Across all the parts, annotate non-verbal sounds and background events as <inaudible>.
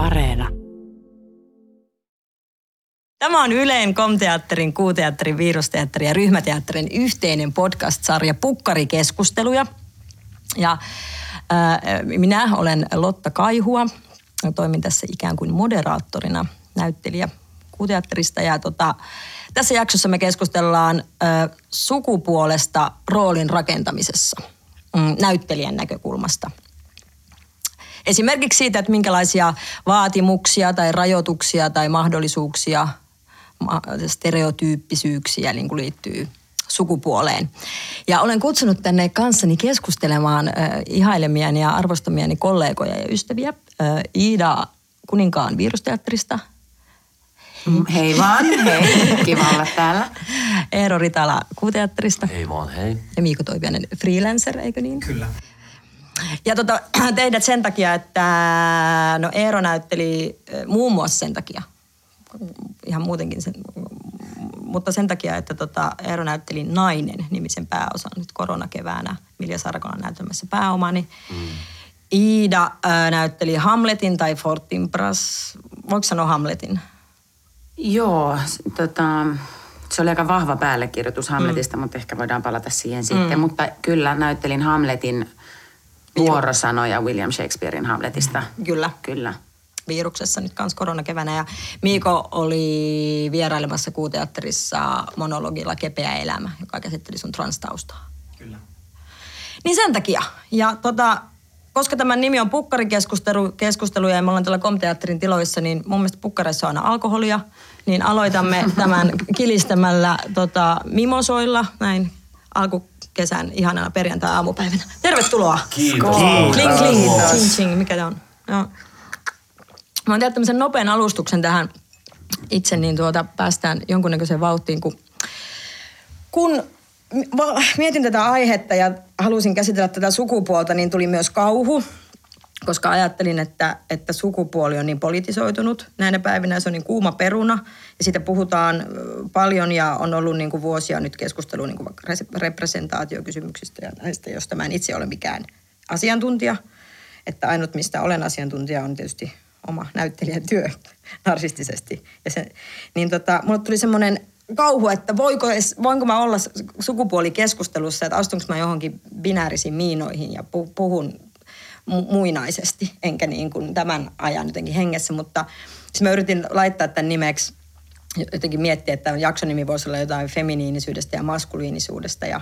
Areena. Tämä on Yleen Komteatterin, Kuuteatterin, Viirusteatterin ja Ryhmäteatterin yhteinen podcast-sarja Pukkarikeskusteluja. Ja äh, minä olen Lotta Kaihua. Toimin tässä ikään kuin moderaattorina näyttelijä Kuuteatterista. Ja tota, tässä jaksossa me keskustellaan äh, sukupuolesta roolin rakentamisessa mm, näyttelijän näkökulmasta – Esimerkiksi siitä, että minkälaisia vaatimuksia tai rajoituksia tai mahdollisuuksia, stereotyyppisyyksiä niin kuin liittyy sukupuoleen. Ja olen kutsunut tänne kanssani keskustelemaan äh, ihailemiani ja arvostamiani kollegoja ja ystäviä. Äh, Iida Kuninkaan virusteatterista. Mm, hei vaan, hei. Kiva olla täällä. Eero Ritala Kuuteatterista. Hei vaan, hei. Ja Miiko Toivianen freelancer, eikö niin? Kyllä. Ja tota, <clears throat> teidät sen takia, että no Eero näytteli muun muassa sen takia, ihan muutenkin sen, mutta sen takia, että tota, Eero näytteli Nainen nimisen pääosan nyt koronakeväänä Milja Sarkolan näytelmässä pääomani. Mm. Iida ää, näytteli Hamletin tai Fortinbras. Voiko sanoa Hamletin? Joo, tota, se oli aika vahva päällekirjoitus Hamletista, mm. mutta ehkä voidaan palata siihen sitten. Mm. Mutta kyllä näyttelin Hamletin vuorosanoja William Shakespearein Hamletista. Kyllä. Kyllä. Viruksessa nyt kanssa koronakevänä. Ja Miiko oli vierailemassa kuuteatterissa monologilla Kepeä elämä, joka käsitteli sun transtaustaa. Kyllä. Niin sen takia. Ja tota, koska tämän nimi on pukkarikeskustelu keskustelu, ja me ollaan tällä Komteatterin tiloissa, niin mun mielestä pukkareissa on aina alkoholia. Niin aloitamme tämän <laughs> kilistämällä tota, mimosoilla, näin alku kesän ihanana perjantai-aamupäivänä. Tervetuloa. Kiitos. Kling, kling, ching, ching, mikä tämä on. Joo. Mä oon tehnyt tämmöisen nopean alustuksen tähän itse, niin tuota, päästään jonkunnäköiseen vauhtiin, kun, kun mietin tätä aihetta ja halusin käsitellä tätä sukupuolta, niin tuli myös kauhu koska ajattelin, että, että sukupuoli on niin politisoitunut näinä päivinä. Se on niin kuuma peruna ja siitä puhutaan paljon ja on ollut niin kuin vuosia nyt keskustelua niin kuin representaatiokysymyksistä ja näistä, josta mä en itse ole mikään asiantuntija. Että ainut, mistä olen asiantuntija, on tietysti oma näyttelijän työ <laughs> narsistisesti. Ja se, niin tota, mulle tuli semmoinen kauhu, että voiko, voinko mä olla sukupuolikeskustelussa, että astunko mä johonkin binäärisiin miinoihin ja puhun muinaisesti, enkä niin kuin tämän ajan jotenkin hengessä, mutta siis mä yritin laittaa tämän nimeksi, jotenkin miettiä, että jaksonimi voisi olla jotain feminiinisyydestä ja maskuliinisuudesta ja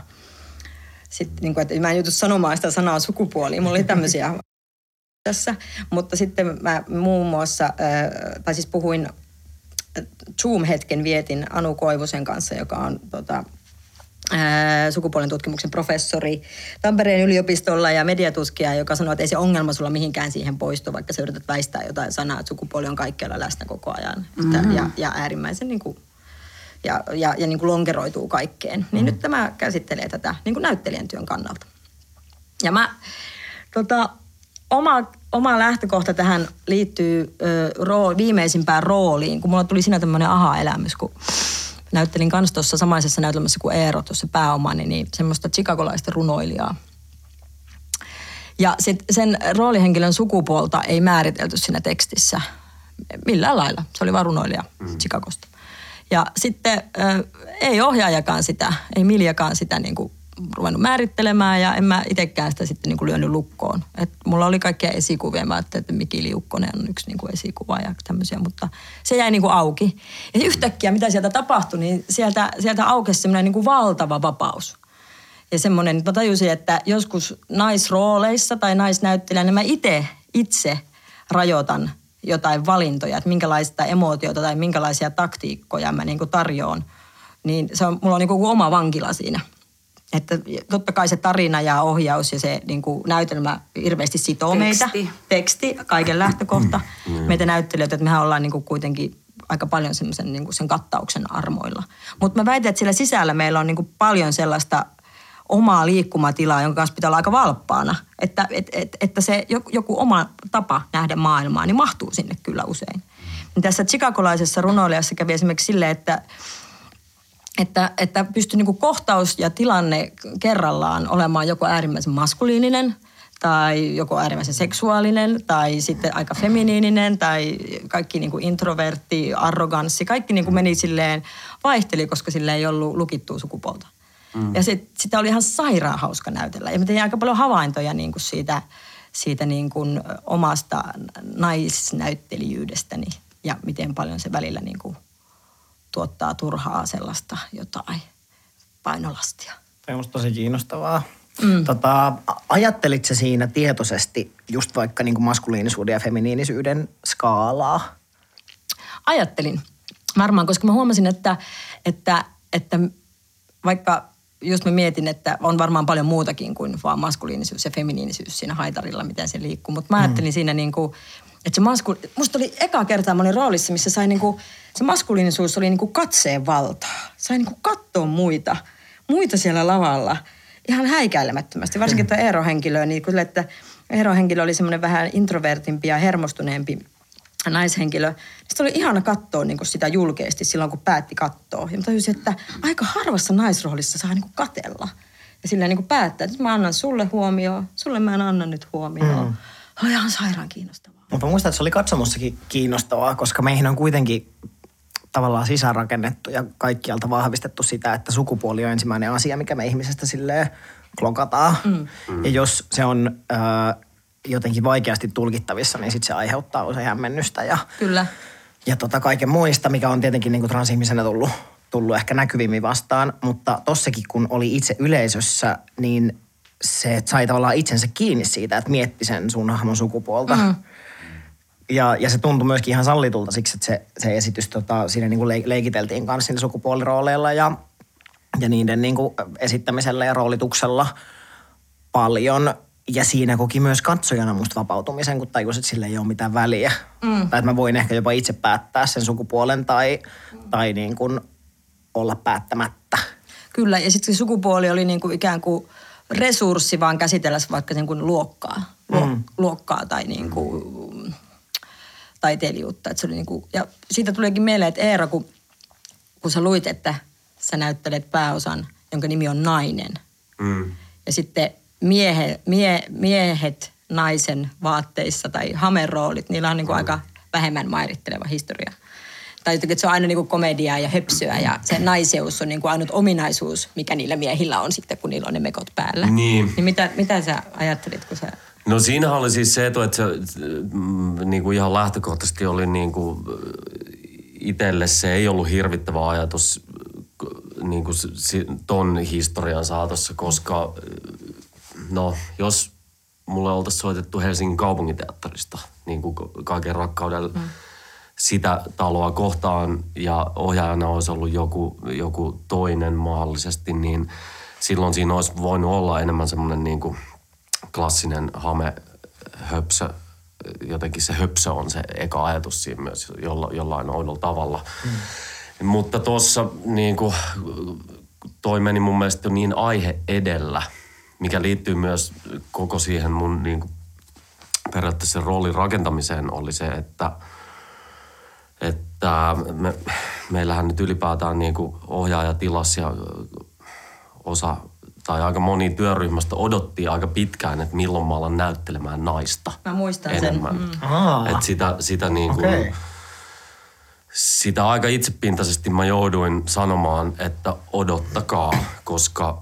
sitten niin kuin, että mä en joutu sanomaan sitä sanaa sukupuoli, mulla oli tämmöisiä <laughs> tässä, mutta sitten mä muun muassa, tai siis puhuin Zoom-hetken vietin Anu Koivusen kanssa, joka on tota, sukupuolen tutkimuksen professori Tampereen yliopistolla ja mediatutkija, joka sanoi, että ei se ongelma sulla mihinkään siihen poistu, vaikka sä yrität väistää jotain sanaa, että sukupuoli on kaikkialla läsnä koko ajan mm-hmm. ja, ja äärimmäisen niin kuin, ja, ja, ja niin kuin lonkeroituu kaikkeen. Niin mm-hmm. nyt tämä käsittelee tätä niin kuin näyttelijän työn kannalta. Ja mä, tota, oma, oma lähtökohta tähän liittyy ö, rool, viimeisimpään rooliin, kun mulla tuli siinä tämmöinen aha-elämys, kun näyttelin kanssa tuossa samaisessa näytelmässä kuin Eero, tuossa pääomani, niin semmoista chicagolaista runoilijaa. Ja sit sen roolihenkilön sukupuolta ei määritelty siinä tekstissä millään lailla. Se oli vaan runoilija mm. Chicagosta. Ja sitten äh, ei ohjaajakaan sitä, ei Miljakaan sitä niin kuin ruvennut määrittelemään ja en mä itsekään sitä sitten niin kuin lyönyt lukkoon. Et mulla oli kaikkia esikuvia, mä ajattelin, että Miki Liukkonen on yksi niin kuin esikuva ja tämmöisiä, mutta se jäi niin kuin auki. Ja yhtäkkiä mitä sieltä tapahtui, niin sieltä, sieltä aukesi semmoinen niin kuin valtava vapaus. Ja semmoinen, mä tajusin, että joskus naisrooleissa tai naisnäyttelijänä mä itse, itse rajoitan jotain valintoja, että minkälaista emootiota tai minkälaisia taktiikkoja mä niin kuin tarjoan. Niin se on, mulla on niin kuin oma vankila siinä – että totta kai se tarina ja ohjaus ja se niin kuin näytelmä hirveästi sitoo Teksti. meitä. Teksti, kaiken lähtökohta. Mm. Mm. Meitä näyttelijöitä, että mehän ollaan niin kuin kuitenkin aika paljon semmoisen niin kuin sen kattauksen armoilla. Mutta mä väitän, että siellä sisällä meillä on niin kuin paljon sellaista omaa liikkumatilaa, jonka kanssa pitää olla aika valppaana. Että, et, et, että se joku oma tapa nähdä maailmaa, niin mahtuu sinne kyllä usein. Tässä chicagolaisessa runoilijassa kävi esimerkiksi silleen, että että, että pystyy niin kohtaus ja tilanne kerrallaan olemaan joko äärimmäisen maskuliininen tai joko äärimmäisen seksuaalinen tai sitten aika feminiininen tai kaikki niin kuin introvertti, arroganssi, kaikki niin kuin meni silleen, vaihteli, koska sillä ei ollut lukittua sukupuolta. Mm. Ja sit, sitä oli ihan sairaan hauska näytellä. Ja mä tein aika paljon havaintoja niin kuin siitä, siitä niin kuin omasta naisnäyttelijyydestäni ja miten paljon se välillä niin kuin tuottaa turhaa sellaista jotain painolastia. Tämä on tosi kiinnostavaa. Mm. Tota, ajattelit se siinä tietoisesti just vaikka niin kuin maskuliinisuuden ja feminiinisyyden skaalaa? Ajattelin varmaan, koska mä huomasin, että, että, että vaikka just mä mietin, että on varmaan paljon muutakin kuin vaan maskuliinisuus ja feminiinisyys siinä haitarilla, miten se liikkuu. Mutta mä ajattelin mm. siinä niin kuin, että se masku... Musta oli eka kertaa mä olin roolissa, missä sai niin kuin, se maskuliinisuus oli niin kuin katseen valtaa. Sai niin kuin katsoa muita, muita siellä lavalla ihan häikäilemättömästi. Varsinkin tuo Eero-henkilö, niin kuin, että Eero-henkilö oli semmoinen vähän introvertimpi ja hermostuneempi naishenkilö. Sitten oli ihana katsoa niin kuin sitä julkeasti silloin, kun päätti katsoa. Ja mä tajusin, että aika harvassa naisroolissa saa niin kuin katella. Ja silleen niin kuin päättää, että mä annan sulle huomioon, sulle mä en anna nyt huomioon. Mm. On ihan sairaan kiinnostavaa. Mutta muistan, että se oli katsomossakin kiinnostavaa, koska meihin on kuitenkin tavallaan sisäänrakennettu ja kaikkialta vahvistettu sitä, että sukupuoli on ensimmäinen asia, mikä me ihmisestä silleen klokataan. Mm. Ja jos se on ö, jotenkin vaikeasti tulkittavissa, niin sitten se aiheuttaa usein hämmennystä ja, Kyllä. ja tota kaiken muista, mikä on tietenkin niin kuin transihmisenä tullut, tullut ehkä näkyvimmin vastaan. Mutta tossakin, kun oli itse yleisössä, niin se sai tavallaan itsensä kiinni siitä, että mietti sen sun hahmon sukupuolta. Mm. Ja, ja se tuntui myöskin ihan sallitulta siksi, että se, se esitys, tota, siinä niin kuin leikiteltiin kanssa sukupuolirooleilla ja, ja niiden niin kuin esittämisellä ja roolituksella paljon. Ja siinä koki myös katsojana musta vapautumisen, kun tajusin, että sillä ei ole mitään väliä. Mm. Tai että mä voin ehkä jopa itse päättää sen sukupuolen tai, tai niin kuin olla päättämättä. Kyllä, ja sitten se sukupuoli oli niin kuin ikään kuin resurssi vaan käsitellä vaikka niin kuin luokkaa, mm. luokkaa tai niin kuin taiteilijuutta. Että se oli niin kuin, ja siitä tulikin mieleen, että Eera, kun, kun sä luit, että sä näyttelet pääosan, jonka nimi on nainen. Mm. Ja sitten miehe, mie, miehet naisen vaatteissa tai hameroolit, niillä on niin kuin mm. aika vähemmän mairitteleva historia. Tai jotenkin, että se on aina niin kuin komediaa ja höpsyä ja se naiseus on niin kuin ainut ominaisuus, mikä niillä miehillä on sitten, kun niillä on ne mekot päällä. Niin. niin mitä, mitä sä ajattelit, kun sä No siinä oli siis se että se mm, niin kuin ihan lähtökohtaisesti oli niin kuin, itselle se ei ollut hirvittävä ajatus niin kuin ton historian saatossa, koska no jos mulle oltaisiin soitettu Helsingin kaupunginteatterista niin kuin kaiken rakkaudella mm. sitä taloa kohtaan ja ohjaajana olisi ollut joku, joku toinen maallisesti, niin silloin siinä olisi voinut olla enemmän semmoinen niin kuin – klassinen hame höpsö, jotenkin se höpsö on se eka ajatus siinä myös jolla, jollain oudolla tavalla. Mm. Mutta tuossa niin kuin, toi meni mun mielestä niin aihe edellä, mikä liittyy myös koko siihen mun niin kuin, periaatteessa roolin rakentamiseen oli se, että, että me, meillähän nyt ylipäätään niin kuin ohjaaja tilas ja osa tai aika moni työryhmästä odotti aika pitkään, että milloin mä alan näyttelemään naista Mä muistan enemmän. sen. Mm. Että sitä, sitä niin kuin, okay. sitä aika itsepintaisesti mä jouduin sanomaan, että odottakaa, koska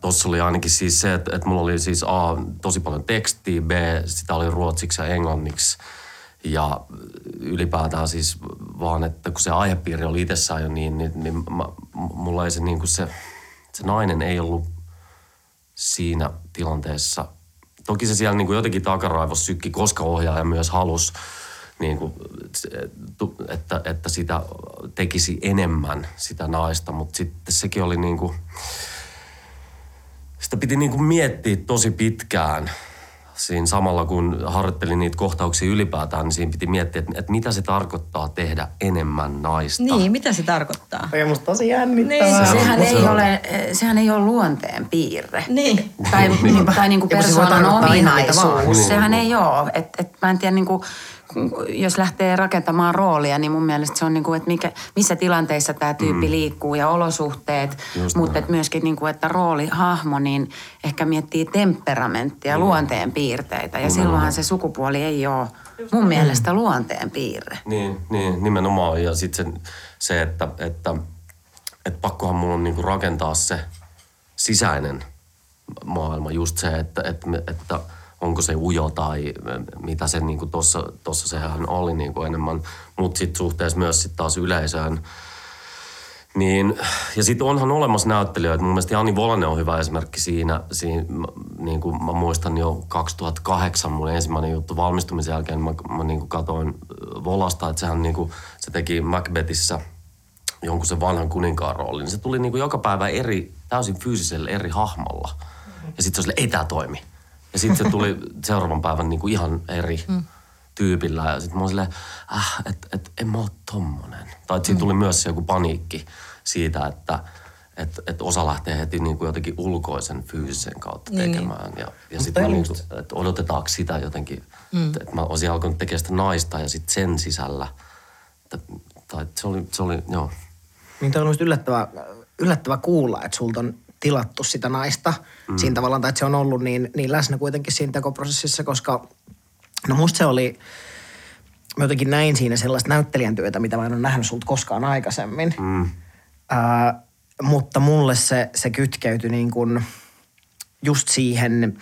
Tuossa oli ainakin siis se, että, että mulla oli siis A, tosi paljon tekstiä, B, sitä oli ruotsiksi ja englanniksi. Ja ylipäätään siis vaan, että kun se aihepiiri oli itsessään jo niin, niin, niin mä, mulla ei se niin kuin se, se nainen ei ollut siinä tilanteessa. Toki se siellä niin kuin jotenkin takaraivossa sykki, koska ohjaaja myös halusi, niin kuin, että, että sitä tekisi enemmän sitä naista, mutta sitten sekin oli niin kuin, sitä piti niin kuin miettiä tosi pitkään siinä samalla kun harjoittelin niitä kohtauksia ylipäätään, niin siinä piti miettiä, että, että mitä se tarkoittaa tehdä enemmän naista. Niin, mitä se tarkoittaa? Toi on musta tosi jännittävää. Niin. Sehän Se ei, on- ole, sehän ei ole luonteen piirre. Niin. Tai, niin, tai niin kuin voi persoonan ominaisuus. Niin. Sehän ei ole. Et, et mä en tiedä, niin kuin, jos lähtee rakentamaan roolia, niin mun mielestä se on, niin kuin, että mikä, missä tilanteissa tämä tyyppi mm. liikkuu ja olosuhteet. Just Mutta näin. et myöskin, niin kuin, että rooli, hahmo, niin ehkä miettii temperamenttia, luonteen piirteitä. Ja silloinhan se sukupuoli ei ole mun mielestä luonteen piirre. Niin, niin nimenomaan. Ja sitten se, se, että, että, että pakkohan mun on niinku rakentaa se sisäinen maailma. Just se, että, että, me- että onko se ujo tai mitä se niinku tossa, tossa sehän oli niinku enemmän. Mutta sitten suhteessa myös sit taas yleisöön. Niin, ja sitten onhan olemassa näyttelijöitä. Mun mielestä Jani Volanen on hyvä esimerkki siinä. siinä niin kuin mä muistan jo 2008 mun ensimmäinen juttu valmistumisen jälkeen. Mä, mä niin kuin katoin Volasta, että sehän niin kuin, se teki Macbethissä jonkun sen vanhan kuninkaan roolin. Se tuli niin kuin joka päivä eri, täysin fyysisellä eri hahmolla. Ja sitten se oli, ei tämä toimi. Ja sitten se tuli seuraavan päivän niin kuin ihan eri tyypillä. Ja sitten mä olin silleen, äh, että et, en mä oo tommonen. Tai että siinä tuli myös se joku paniikki siitä, että et, et osa lähtee heti niin kuin jotenkin ulkoisen fyysisen kautta Niin, tekemään. Ja, ja sitten toi niin on kuin, että odotetaanko sitä jotenkin, mm. että, että mä olisin alkanut tekemään sitä naista ja sitten sen sisällä. Että, tai että se oli, se oli, joo. Niin toi on yllättävää, yllättävää kuulla, että sulta on tilattu sitä naista mm. siinä tavallaan, tai että se on ollut niin, niin läsnä kuitenkin siinä tekoprosessissa, koska no musta se oli, mä jotenkin näin siinä sellaista näyttelijän työtä, mitä mä en ole nähnyt sulta koskaan aikaisemmin. Mm. Ää, mutta mulle se, se kytkeytyi niin kuin just siihen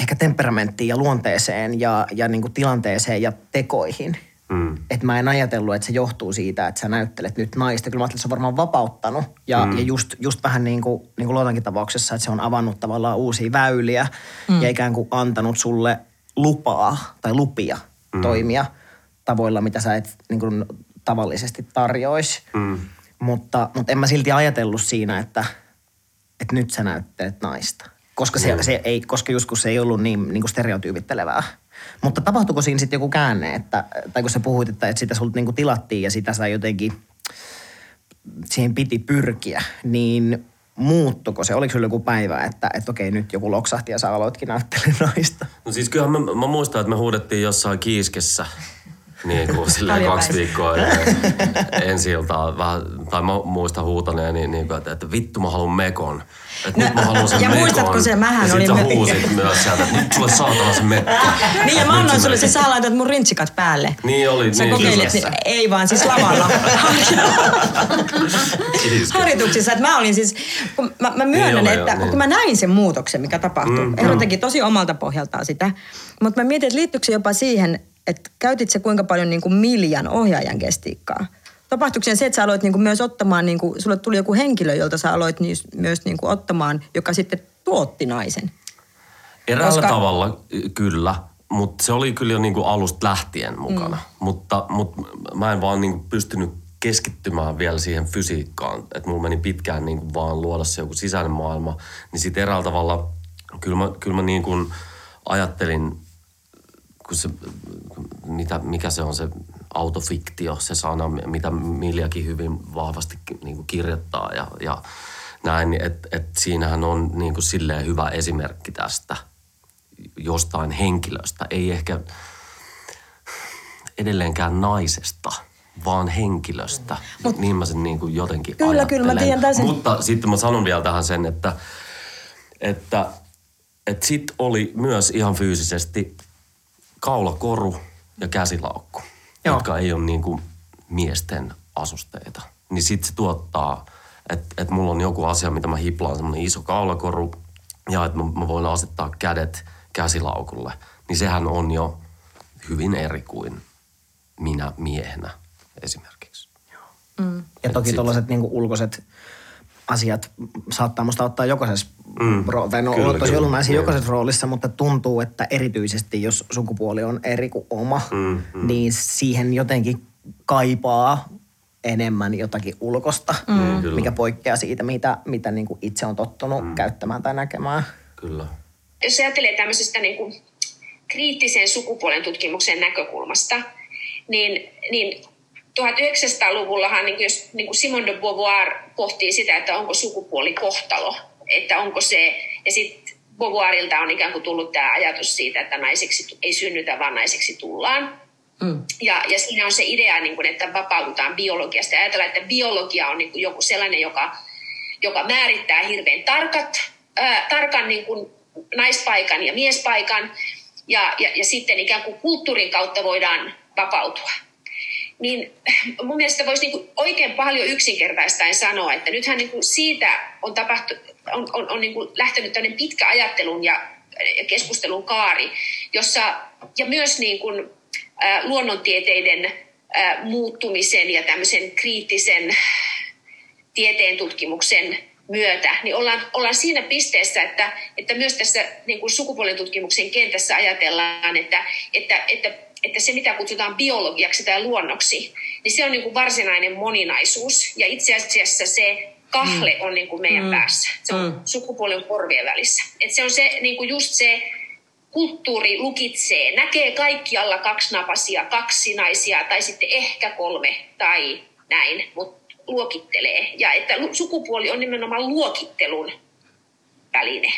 ehkä temperamenttiin ja luonteeseen ja, ja niin kuin tilanteeseen ja tekoihin. Mm. Että mä en ajatellut, että se johtuu siitä, että sä näyttelet nyt naista. Kyllä mä ajattelin, että se on varmaan vapauttanut. Ja, mm. ja just, just vähän niin kuin, niin kuin Luotankin tapauksessa, että se on avannut tavallaan uusia väyliä mm. ja ikään kuin antanut sulle lupaa tai lupia mm. toimia tavoilla, mitä sä et niin kuin tavallisesti tarjoisi. Mm. Mutta, mutta en mä silti ajatellut siinä, että, että nyt sä näyttelet naista. Koska, se, se ei, koska joskus se ei ollut niin, niin kuin stereotyypittelevää. Mutta tapahtuiko siinä sitten joku käänne, että, tai kun sä puhuit, että, että sitä sulta niin kuin tilattiin ja sitä sä jotenkin, siihen piti pyrkiä, niin muuttuko se? Oliko sulla joku päivä, että, että okei nyt joku loksahti ja sä aloitkin näyttelemään naista? No siis kyllähän mä, mä muistan, että me huudettiin jossain kiiskessä niin <laughs> kuin silleen kaksi viikkoa ensi iltaa. Vähän, tai mä muistan huutaneeni, niin, niin että, että vittu mä haluan mekon. Että No, nyt mä haluan sen ja mekon. muistatko se, mähän ja olin sit sä huusit myös sieltä, että nyt sulle saatana se mekko. <laughs> Niin ja mä annoin sulle, siis sä laitat mun rintsikat päälle. Niin oli, Sä niin, kokeilit, niin, ei vaan siis lavalla. <laughs> Harjoituksissa. Että mä olin siis, kun mä, mä myönnän, Niin että joo, niin. kun mä näin sen muutoksen, mikä tapahtui. Mm, Eero teki tosi omalta pohjaltaan sitä. Mutta mä mietin, että liittyykö se jopa siihen, että käytit se kuinka paljon niin kuin Miljan ohjaajan gestiikkaa. Tapahtuiko se, että sä aloit niin kuin myös ottamaan, niin kuin, sulle tuli joku henkilö, jolta sä aloit niis- myös niin kuin ottamaan, joka sitten tuotti naisen. Eräällä Koska- tavalla kyllä, mutta se oli kyllä jo niinku alusta lähtien mukana. Mm. Mutta, mutta mä en vaan niinku pystynyt keskittymään vielä siihen fysiikkaan. Että mulla meni pitkään niinku vaan luoda se joku sisäinen maailma. Niin sitten eräällä tavalla kyllä mä, kyllä mä niin kuin ajattelin, kun se, mitä, mikä se on se autofiktio, se sana, mitä Miljakin hyvin vahvasti niin kuin kirjoittaa ja, ja näin, että et siinähän on niin kuin silleen hyvä esimerkki tästä jostain henkilöstä, ei ehkä edelleenkään naisesta, vaan henkilöstä. Mut, niin mä sen niin kuin jotenkin Kyllä, ajattelen. kyllä, mä tiedän täysin. Mutta sitten mä sanon vielä tähän sen, että, että, että sit oli myös ihan fyysisesti kaulakoru ja käsilaukku, Joo. Jotka ei ole niin kuin miesten asusteita. Niin sit se tuottaa, että, että mulla on joku asia, mitä mä hiplaan, semmoinen iso kaulakoru, ja että mä, mä voin asettaa kädet käsilaukulle. Niin sehän on jo hyvin eri kuin minä miehenä esimerkiksi. Ja toki tuollaiset niinku ulkoiset asiat saattaa musta ottaa jokaisessa mm. ro- tai no Kyllä, kyllä. olennaisia Niin. jokaisessa roolissa, mutta tuntuu, että erityisesti jos sukupuoli on eri kuin oma, mm, mm. niin siihen jotenkin kaipaa enemmän jotakin ulkosta, mm. Kyllä. mikä poikkeaa siitä, mitä, mitä niinku itse on tottunut mm. käyttämään tai näkemään. Kyllä. jos ajattelee tämmöisestä niin kuin kriittisen sukupuolen tutkimuksen näkökulmasta, niin, niin 1900-luvullahan, niin jos niin kuin Simone de Beauvoir pohtii sitä, että onko sukupuoli kohtalo, että onko se, ja sitten Beauvoirilta on ikään kuin tullut tämä ajatus siitä, että naiseksi ei synnytä, vaan naiseksi tullaan. Mm. Ja, ja siinä on se idea, niin kuin, että vapaudutaan biologiasta ja ajatellaan, että biologia on niin kuin joku sellainen, joka, joka määrittää hirveän tarkat, ää, tarkan niin kuin naispaikan ja miespaikan, ja, ja, ja sitten ikään kuin kulttuurin kautta voidaan vapautua. Niin <clears throat> mun mielestä voisi niin oikein paljon yksinkertaistaen sanoa, että nythän niin siitä on, tapahtu, on, on, on niin lähtenyt tämmöinen pitkä ajattelun ja keskustelun kaari, jossa, ja myös niin kuin, ä, luonnontieteiden ä, muuttumisen ja tämmöisen kriittisen tieteen tutkimuksen myötä, niin ollaan, ollaan siinä pisteessä, että, että myös tässä niin kuin sukupuolen tutkimuksen kentässä ajatellaan, että, että, että, että se mitä kutsutaan biologiaksi tai luonnoksi, niin se on niin kuin varsinainen moninaisuus. Ja itse asiassa se kahle on niin kuin meidän mm. päässä. Se on mm. sukupuolen korvien välissä. Et se on se, niin kuin just se kulttuuri lukitsee, näkee kaikkialla kaksinapaisia, kaksinaisia tai sitten ehkä kolme tai näin, mutta luokittelee. Ja että sukupuoli on nimenomaan luokittelun väline.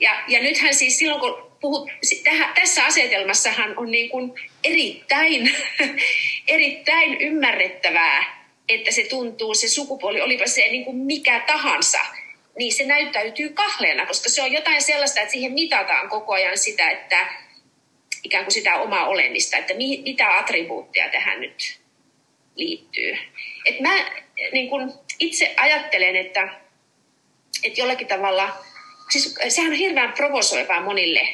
Ja, ja nythän siis silloin, kun puhut, tähän, tässä asetelmassahan on niin kuin erittäin, <laughs> erittäin ymmärrettävää, että se tuntuu, se sukupuoli, olipa se niin kuin mikä tahansa, niin se näyttäytyy kahleena, koska se on jotain sellaista, että siihen mitataan koko ajan sitä, että ikään kuin sitä omaa olemista, että mi, mitä attribuutteja tähän nyt liittyy. Et mä niin kun itse ajattelen, että, että jollakin tavalla, siis sehän on hirveän provosoivaa monille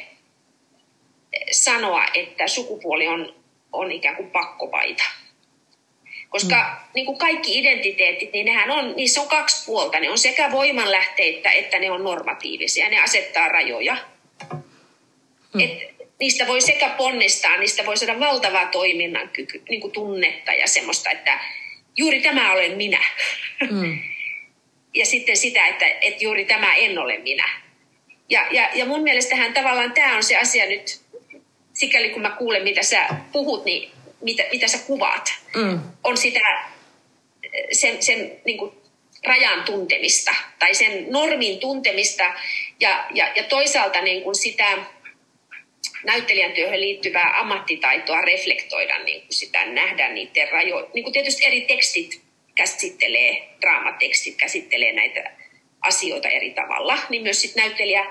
sanoa, että sukupuoli on, on ikään kuin pakkopaita. Koska mm. niin kuin kaikki identiteetit, niin nehän on, niissä on kaksi puolta. Ne on sekä voimanlähteitä että ne on normatiivisia. Ne asettaa rajoja. Mm. Et niistä voi sekä ponnistaa, niistä voi saada valtavaa toiminnan kyky, niin kuin tunnetta ja semmoista, että juuri tämä olen minä. Mm. <laughs> ja sitten sitä, että, että juuri tämä en ole minä. Ja, ja, ja mun mielestähän tavallaan tämä on se asia nyt, sikäli kun mä kuulen, mitä sä puhut, niin mitä, mitä sä kuvaat, mm. on sitä sen, sen niin kuin rajan tuntemista tai sen normin tuntemista ja, ja, ja toisaalta niin kuin sitä näyttelijän työhön liittyvää ammattitaitoa reflektoida niin kuin sitä, nähdä niiden rajoja. Niin kuin tietysti eri tekstit käsittelee, draamatekstit käsittelee näitä asioita eri tavalla, niin myös sit näyttelijä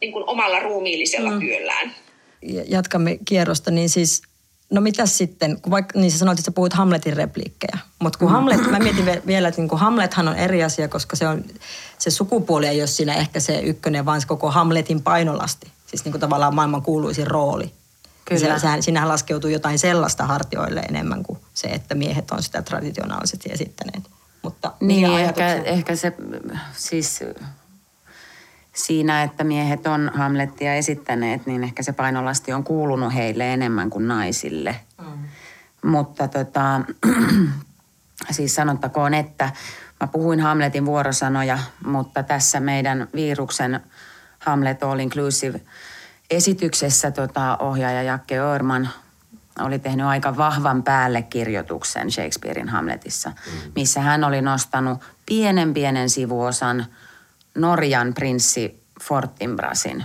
niin kuin omalla ruumiillisella mm. työllään. Jatkamme kierrosta, niin siis No mitä sitten, kun vaikka niin sä sanoit, että sä puhut Hamletin repliikkejä. Mutta kun Hamlet, mä mietin vielä, että niin kun Hamlethan on eri asia, koska se, on, se sukupuoli ei ole siinä ehkä se ykkönen, vaan se koko Hamletin painolasti. Siis niin kuin tavallaan maailman kuuluisin rooli. Kyllä. Siellä, sehän, siinähän laskeutuu jotain sellaista hartioille enemmän kuin se, että miehet on sitä traditionaalisesti esittäneet. Mutta niin, ehkä, ehkä se siis siinä, että miehet on Hamlettia esittäneet, niin ehkä se painolasti on kuulunut heille enemmän kuin naisille. Mm. Mutta tota, <clears throat> siis sanottakoon, että mä puhuin Hamletin vuorosanoja, mutta tässä meidän viruksen Hamlet All Inclusive esityksessä tota, ohjaaja Jakke Örman oli tehnyt aika vahvan päällekirjoituksen Shakespearein Hamletissa, mm. missä hän oli nostanut pienen pienen sivuosan – Norjan prinssi Fortinbrasin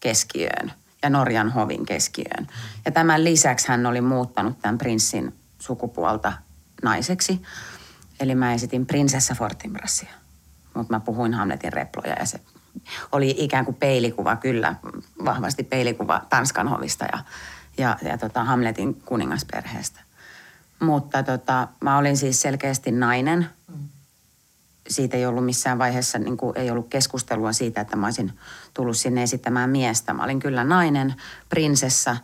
keskiöön ja Norjan hovin keskiöön. Ja tämän lisäksi hän oli muuttanut tämän prinssin sukupuolta naiseksi. Eli mä esitin prinsessa Fortinbrasia. Mutta mä puhuin Hamletin reploja ja se oli ikään kuin peilikuva, kyllä vahvasti peilikuva Tanskan hovista ja, ja, ja tota Hamletin kuningasperheestä. Mutta tota, mä olin siis selkeästi nainen mm siitä ei ollut missään vaiheessa, niin kuin, ei ollut keskustelua siitä, että mä olisin tullut sinne esittämään miestä. Mä olin kyllä nainen, prinsessa,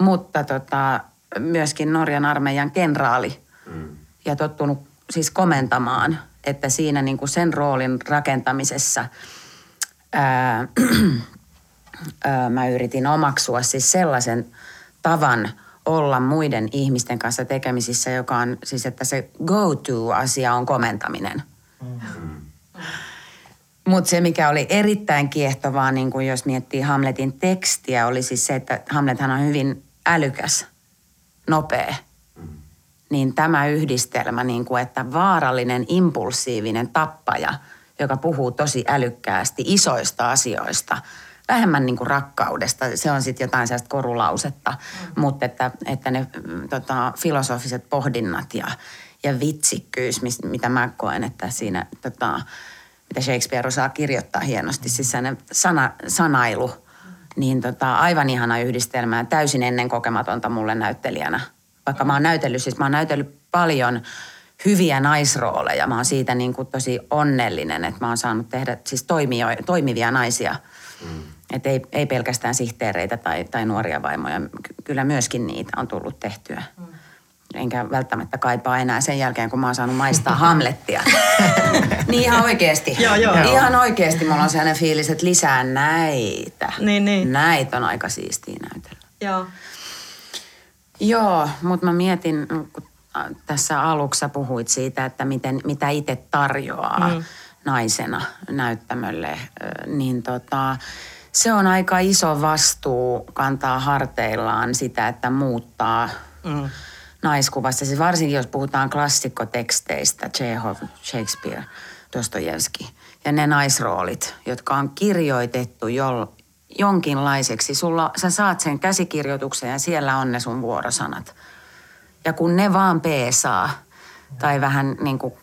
mutta tota, myöskin Norjan armeijan kenraali mm. ja tottunut siis komentamaan, että siinä niin kuin sen roolin rakentamisessa ää, <clears throat> ää, mä yritin omaksua siis sellaisen tavan olla muiden ihmisten kanssa tekemisissä, joka on siis, että se go-to-asia on komentaminen – Mutta se, mikä oli erittäin kiehtovaa, niin kuin jos miettii Hamletin tekstiä, oli siis se, että Hamlethan on hyvin älykäs, nopea. Niin tämä yhdistelmä, niin kuin, että vaarallinen, impulsiivinen tappaja, joka puhuu tosi älykkäästi isoista asioista, vähemmän niin kuin rakkaudesta, se on sitten jotain sellaista korulausetta, mm. mutta että, että ne mm, tota, filosofiset pohdinnat ja, ja vitsikkyys, mitä mä koen, että siinä tota, mitä Shakespeare osaa kirjoittaa hienosti, siis sana, sanailu, niin tota, aivan ihana yhdistelmä, täysin ennen kokematonta mulle näyttelijänä. Vaikka mä oon näytellyt, siis mä oon näytellyt paljon hyviä naisrooleja. Mä oon siitä niin kuin tosi onnellinen, että mä oon saanut tehdä siis toimio, toimivia naisia. Mm. Että ei, ei pelkästään sihteereitä tai, tai nuoria vaimoja, kyllä myöskin niitä on tullut tehtyä. Mm enkä välttämättä kaipaa enää sen jälkeen, kun mä oon saanut maistaa Hamlettia. <laughs> niin ihan oikeasti. joo, joo. Ihan oikeasti mulla on sellainen fiilis, että lisää näitä. Niin, niin. Näitä on aika siistiä näytellä. Joo. Joo, mutta mä mietin, kun tässä aluksi puhuit siitä, että miten, mitä itse tarjoaa mm. naisena näyttämölle, niin tota, se on aika iso vastuu kantaa harteillaan sitä, että muuttaa mm naiskuvassa. Siis varsinkin jos puhutaan klassikkoteksteistä, Chekhov, Shakespeare, Dostojevski. Ja ne naisroolit, jotka on kirjoitettu jo, jonkinlaiseksi. Sulla, sä saat sen käsikirjoituksen ja siellä on ne sun vuorosanat. Ja kun ne vaan peesaa tai vähän niin kuin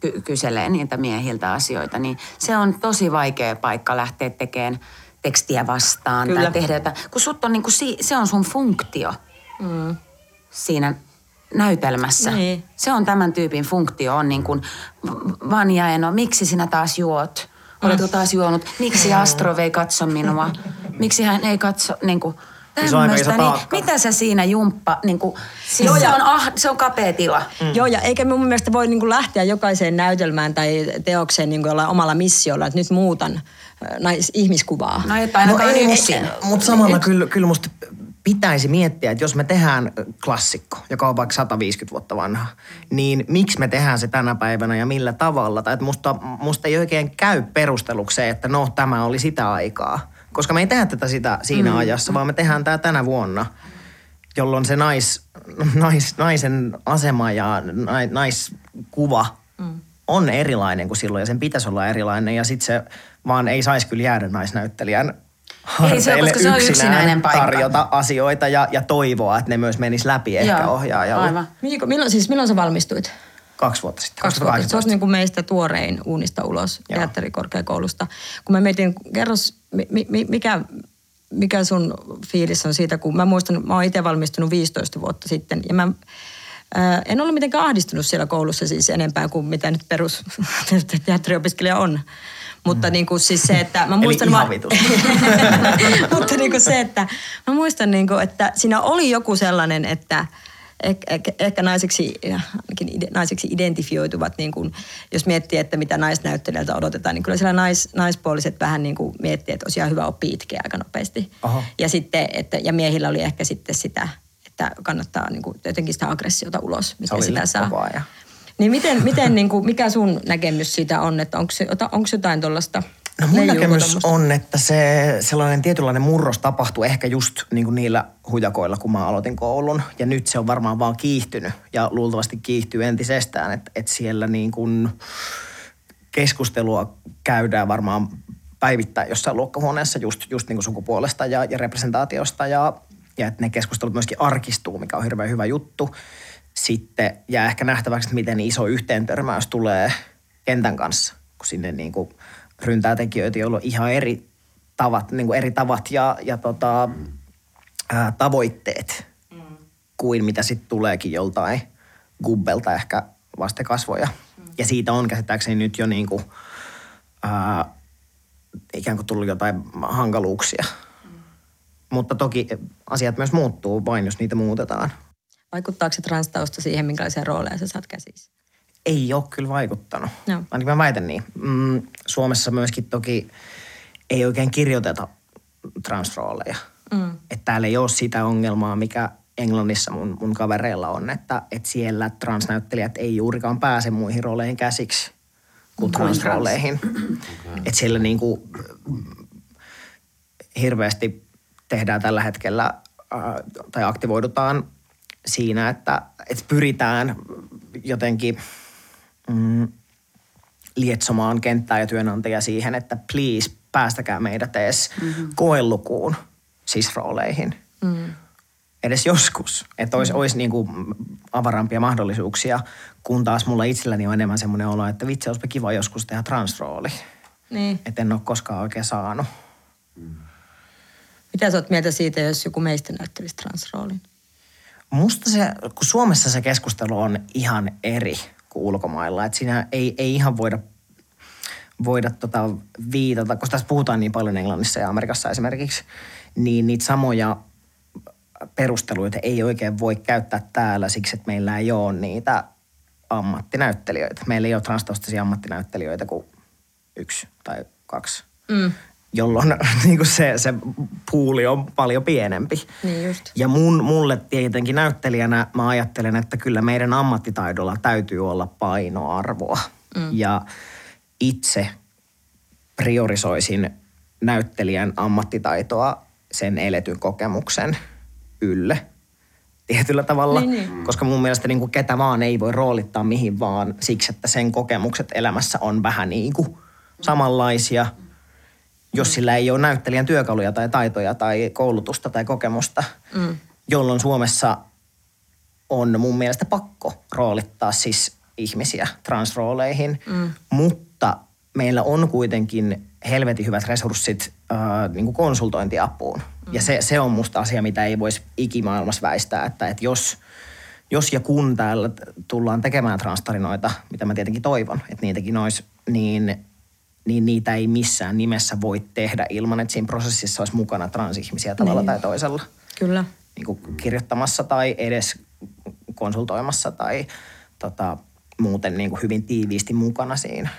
ky- kyselee niitä miehiltä asioita, niin se on tosi vaikea paikka lähteä tekemään tekstiä vastaan Kyllä. tai tehdä jotain. Kun sut on niin kuin, se on sun funktio. Mm siinä näytelmässä. Niin. Se on tämän tyypin funktio, on niin kuin Vanja Eno, miksi sinä taas juot? Oletko taas juonut? Miksi Astro ei katso minua? Miksi hän ei katso, niin kuin, tämmöistä, niin mitä sä siinä jumppa, niin kuin, siis Joo, se, on, ah, se on kapea tila. Mm. Joo, ja eikä mun mielestä voi niin kuin lähteä jokaiseen näytelmään tai teokseen niin kuin omalla missiolla, että nyt muutan nais, ihmiskuvaa. No ainakaan no, ei, Mutta samalla kyllä, kyllä musta pitäisi miettiä, että jos me tehdään klassikko, joka on vaikka 150 vuotta vanha, niin miksi me tehdään se tänä päivänä ja millä tavalla? Tai että musta, musta ei oikein käy perusteluksi se, että no tämä oli sitä aikaa. Koska me ei tehdä tätä sitä siinä mm. ajassa, vaan me tehdään tämä tänä vuonna, jolloin se nais, nais, naisen asema ja nais, naiskuva mm. on erilainen kuin silloin ja sen pitäisi olla erilainen. Ja sitten se vaan ei saisi kyllä jäädä naisnäyttelijän ei se, koska se on yksinäinen paikka. tarjota asioita ja, ja toivoa, että ne myös menis läpi ehkä Joo, ohjaajalle. Aivan. Milloin, siis milloin sä valmistuit? Kaksi vuotta sitten. Kaksi vuotta. Se olisi niin kuin meistä tuorein uunista ulos Joo. teatterikorkeakoulusta. Kun mä mietin, kerros, mi, mi, mikä, mikä sun fiilis on siitä, kun mä muistan, mä oon itse valmistunut 15 vuotta sitten ja mä ää, en ollut mitenkään ahdistunut siellä koulussa siis enempää kuin mitä nyt perus <laughs> teatteriopiskelija on. Mutta mm. niin kuin siis se, että mä muistan... Eli <laughs> mä, mutta niin kuin se, että mä muistan niin kuin, että siinä oli joku sellainen, että ehkä, ehkä naiseksi, naiseksi identifioituvat, niin kuin, jos miettii, että mitä naisnäyttelijältä odotetaan, niin kyllä siellä nais, naispuoliset vähän niin kuin miettii, että olisi ihan hyvä oppia itkeä aika nopeasti. Aha. Ja, sitten, että, ja miehillä oli ehkä sitten sitä, että kannattaa niin kuin, jotenkin sitä aggressiota ulos, miten sitä saa. Ja... Niin miten, miten niin kuin, mikä sun näkemys siitä on, että onko, onko jotain tuollaista No mun näkemys on, että se sellainen tietynlainen murros tapahtui ehkä just niin kuin niillä hujakoilla, kun mä aloitin koulun. Ja nyt se on varmaan vaan kiihtynyt ja luultavasti kiihtyy entisestään, että, että siellä niin kuin keskustelua käydään varmaan päivittäin jossain luokkahuoneessa just, just niin kuin sukupuolesta ja, ja representaatiosta. Ja, ja että ne keskustelut myöskin arkistuu, mikä on hirveän hyvä juttu. Sitten jää ehkä nähtäväksi, että miten iso yhteentörmäys tulee kentän kanssa, kun sinne niin kuin ryntää tekijöitä, joilla on ihan eri tavat, niin kuin eri tavat ja, ja tota, ää, tavoitteet mm. kuin mitä sitten tuleekin joltain gubbelta ehkä vastakasvoja. Mm. Ja siitä on käsittääkseni nyt jo niin kuin, ää, ikään kuin tullut jotain hankaluuksia. Mutta toki asiat myös muuttuu vain, jos niitä muutetaan. Vaikuttaako se transtausta siihen, minkälaisia rooleja sä saat käsissä? Ei ole kyllä vaikuttanut. No. Ainakin mä väitän niin. Mm, Suomessa myöskin toki ei oikein kirjoiteta transrooleja. Mm. Että täällä ei ole sitä ongelmaa, mikä Englannissa mun, mun kavereilla on, että, että siellä transnäyttelijät ei juurikaan pääse muihin rooleihin käsiksi kuin transrooleihin. Okay. Että siellä niin kuin, hirveästi tehdään tällä hetkellä äh, tai aktivoidutaan siinä, että, että pyritään jotenkin mm, lietsomaan kenttää ja työnantajia siihen, että please päästäkää meidät edes mm-hmm. koelukuun sisrooleihin. Mm. Edes joskus. Että olisi, mm. olisi niin kuin avarampia mahdollisuuksia, kun taas mulla itselläni on enemmän semmoinen olo, että vitsi, olisipa kiva joskus tehdä transrooli. Niin. Että en ole koskaan oikein saanut. Mm. Mitä sä oot mieltä siitä, jos joku meistä näyttelisi transroolin? Musta se, kun Suomessa se keskustelu on ihan eri kuin ulkomailla. Että siinä ei, ei ihan voida, voida tota viitata, koska tässä puhutaan niin paljon Englannissa ja Amerikassa esimerkiksi, niin niitä samoja perusteluita ei oikein voi käyttää täällä siksi, että meillä ei ole niitä ammattinäyttelijöitä. Meillä ei ole transtaustaisia ammattinäyttelijöitä kuin yksi tai kaksi. Mm jolloin <laughs> niin kuin se, se puuli on paljon pienempi. Niin just. Ja mun, mulle tietenkin näyttelijänä mä ajattelen, että kyllä meidän ammattitaidolla täytyy olla painoarvoa. Mm. Ja itse priorisoisin näyttelijän ammattitaitoa sen eletyn kokemuksen ylle tietyllä tavalla. Niin, niin. Koska mun mielestä niin kuin ketä vaan ei voi roolittaa mihin vaan siksi, että sen kokemukset elämässä on vähän niin kuin samanlaisia – jos sillä ei ole näyttelijän työkaluja tai taitoja tai koulutusta tai kokemusta, mm. jolloin Suomessa on mun mielestä pakko roolittaa siis ihmisiä transrooleihin, mm. mutta meillä on kuitenkin helvetin hyvät resurssit äh, niin kuin konsultointiapuun. Mm. Ja se, se on musta asia, mitä ei voisi ikimaailmassa väistää, että, että jos, jos ja kun täällä tullaan tekemään transtarinoita, mitä mä tietenkin toivon, että niitäkin olisi, niin niin niitä ei missään nimessä voi tehdä ilman, että siinä prosessissa olisi mukana transihmisiä tavalla niin. tai toisella. Kyllä. Niin kuin kirjoittamassa tai edes konsultoimassa tai tota, muuten niin kuin hyvin tiiviisti mukana siinä.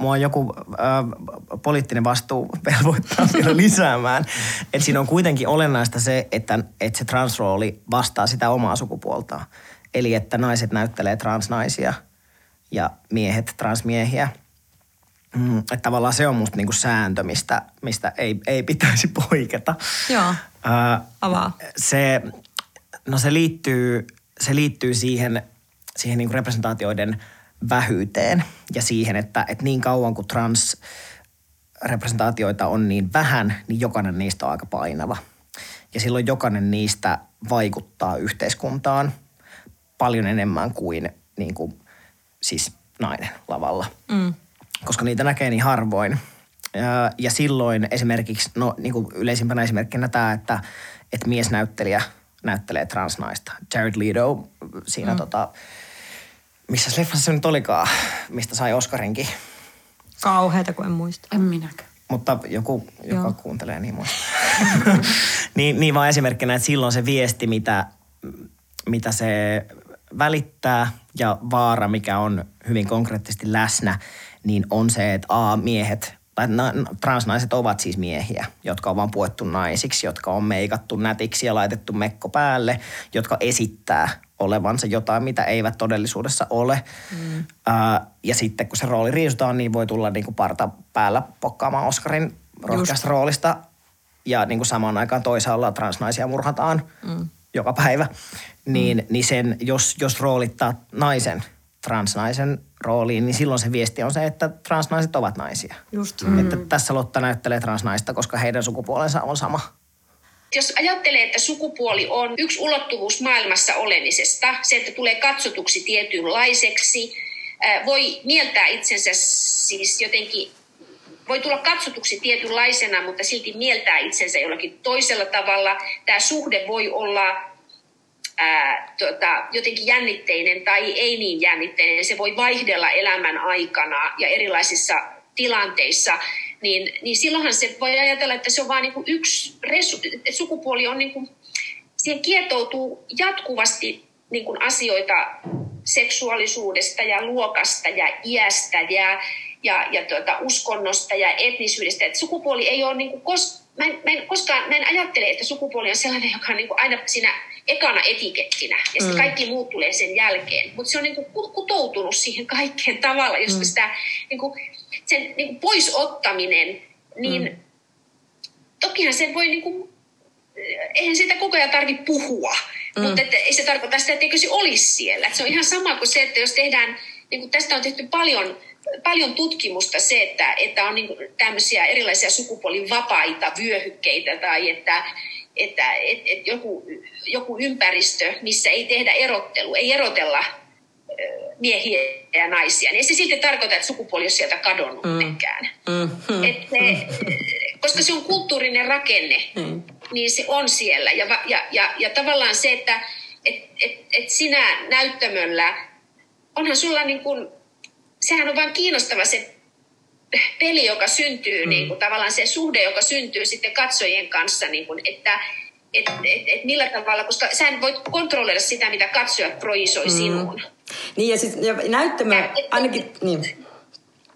Mua joku äh, poliittinen vastuu <laughs> velvoittaa vielä lisäämään. Että siinä on kuitenkin olennaista se, että, että se transrooli vastaa sitä omaa sukupuoltaan. Eli että naiset näyttelee transnaisia ja miehet transmiehiä – Mm, että tavallaan se on musta niinku sääntö, mistä, mistä ei, ei pitäisi <laughs> poiketa. Joo, avaa. Se, no se liittyy, se liittyy siihen, siihen niinku representaatioiden vähyyteen ja siihen, että, että niin kauan kuin trans representaatioita on niin vähän, niin jokainen niistä on aika painava. Ja silloin jokainen niistä vaikuttaa yhteiskuntaan paljon enemmän kuin, niin kuin siis nainen lavalla. Mm koska niitä näkee niin harvoin. Ja, ja silloin esimerkiksi, no niin kuin yleisimpänä esimerkkinä tämä, että, että miesnäyttelijä näyttelee transnaista. Jared Leto siinä mm. tota, missä leffassa se nyt olikaan, mistä sai Oscarinkin. Kauheita, kun en muista. En minäkään. Mutta joku, joka Joo. kuuntelee, niin muista. <laughs> niin, niin vaan esimerkkinä, että silloin se viesti, mitä, mitä se välittää ja vaara, mikä on hyvin konkreettisesti läsnä, niin on se, että A, miehet tai transnaiset ovat siis miehiä, jotka on vaan puettu naisiksi, jotka on meikattu nätiksi ja laitettu mekko päälle, jotka esittää olevansa jotain, mitä eivät todellisuudessa ole. Mm. Uh, ja sitten kun se rooli riisutaan, niin voi tulla niin kuin parta päällä pokkaamaan Oscarin rohkeasta roolista. Ja niin kuin samaan aikaan toisaalla transnaisia murhataan mm. joka päivä. Niin, mm. niin sen, jos, jos roolittaa naisen – transnaisen rooliin, niin silloin se viesti on se, että transnaiset ovat naisia. Just. Mm. Että tässä Lotta näyttelee transnaista, koska heidän sukupuolensa on sama. Jos ajattelee, että sukupuoli on yksi ulottuvuus maailmassa olemisesta, se, että tulee katsotuksi tietynlaiseksi, voi mieltää itsensä siis jotenkin voi tulla katsotuksi tietynlaisena, mutta silti mieltää itsensä jollakin toisella tavalla. Tämä suhde voi olla ää, tota, jotenkin jännitteinen tai ei niin jännitteinen. Se voi vaihdella elämän aikana ja erilaisissa tilanteissa. Niin, niin silloinhan se voi ajatella, että se on vain niin yksi resu, sukupuoli on niin kuin, siihen kietoutuu jatkuvasti niin kuin asioita seksuaalisuudesta ja luokasta ja iästä ja, ja, ja tuota, uskonnosta ja etnisyydestä. Et sukupuoli ei ole niin kuin kos, mä en, mä en koskaan, mä en ajattele, että sukupuoli on sellainen, joka on niin kuin aina siinä ekana etikettinä ja sitten mm. kaikki muut tulee sen jälkeen. Mutta se on niin kuin kutoutunut siihen kaikkeen tavalla, jos mm. sitä niin kuin, sen niin kuin pois ottaminen, niin mm. tokihan se voi niin kuin, eihän siitä koko ajan tarvitse puhua, mm. mutta että ei se tarkoita sitä, että se olisi siellä. Että se on ihan sama kuin se, että jos tehdään, niin kuin tästä on tehty paljon paljon tutkimusta se, että, että on niin tämmöisiä erilaisia sukupuolivapaita vyöhykkeitä tai että, että et, et joku, joku ympäristö, missä ei tehdä erottelu, ei erotella miehiä ja naisia, niin ei se sitten tarkoita, että sukupuoli on sieltä kadonnut mm. Mm. Et se, koska se on kulttuurinen rakenne, mm. niin se on siellä. Ja, ja, ja, ja tavallaan se, että et, et, et sinä näyttämöllä, onhan sulla niin kuin sehän on vain kiinnostava se peli, joka syntyy, mm. niin kuin, tavallaan se suhde, joka syntyy sitten katsojien kanssa, niin kuin, että et, et, et millä tavalla, koska sä voit kontrolloida sitä, mitä katsojat projisoi mm. sinuun. Niin ja, siis, ja näyttämä ja, ainakin, niin.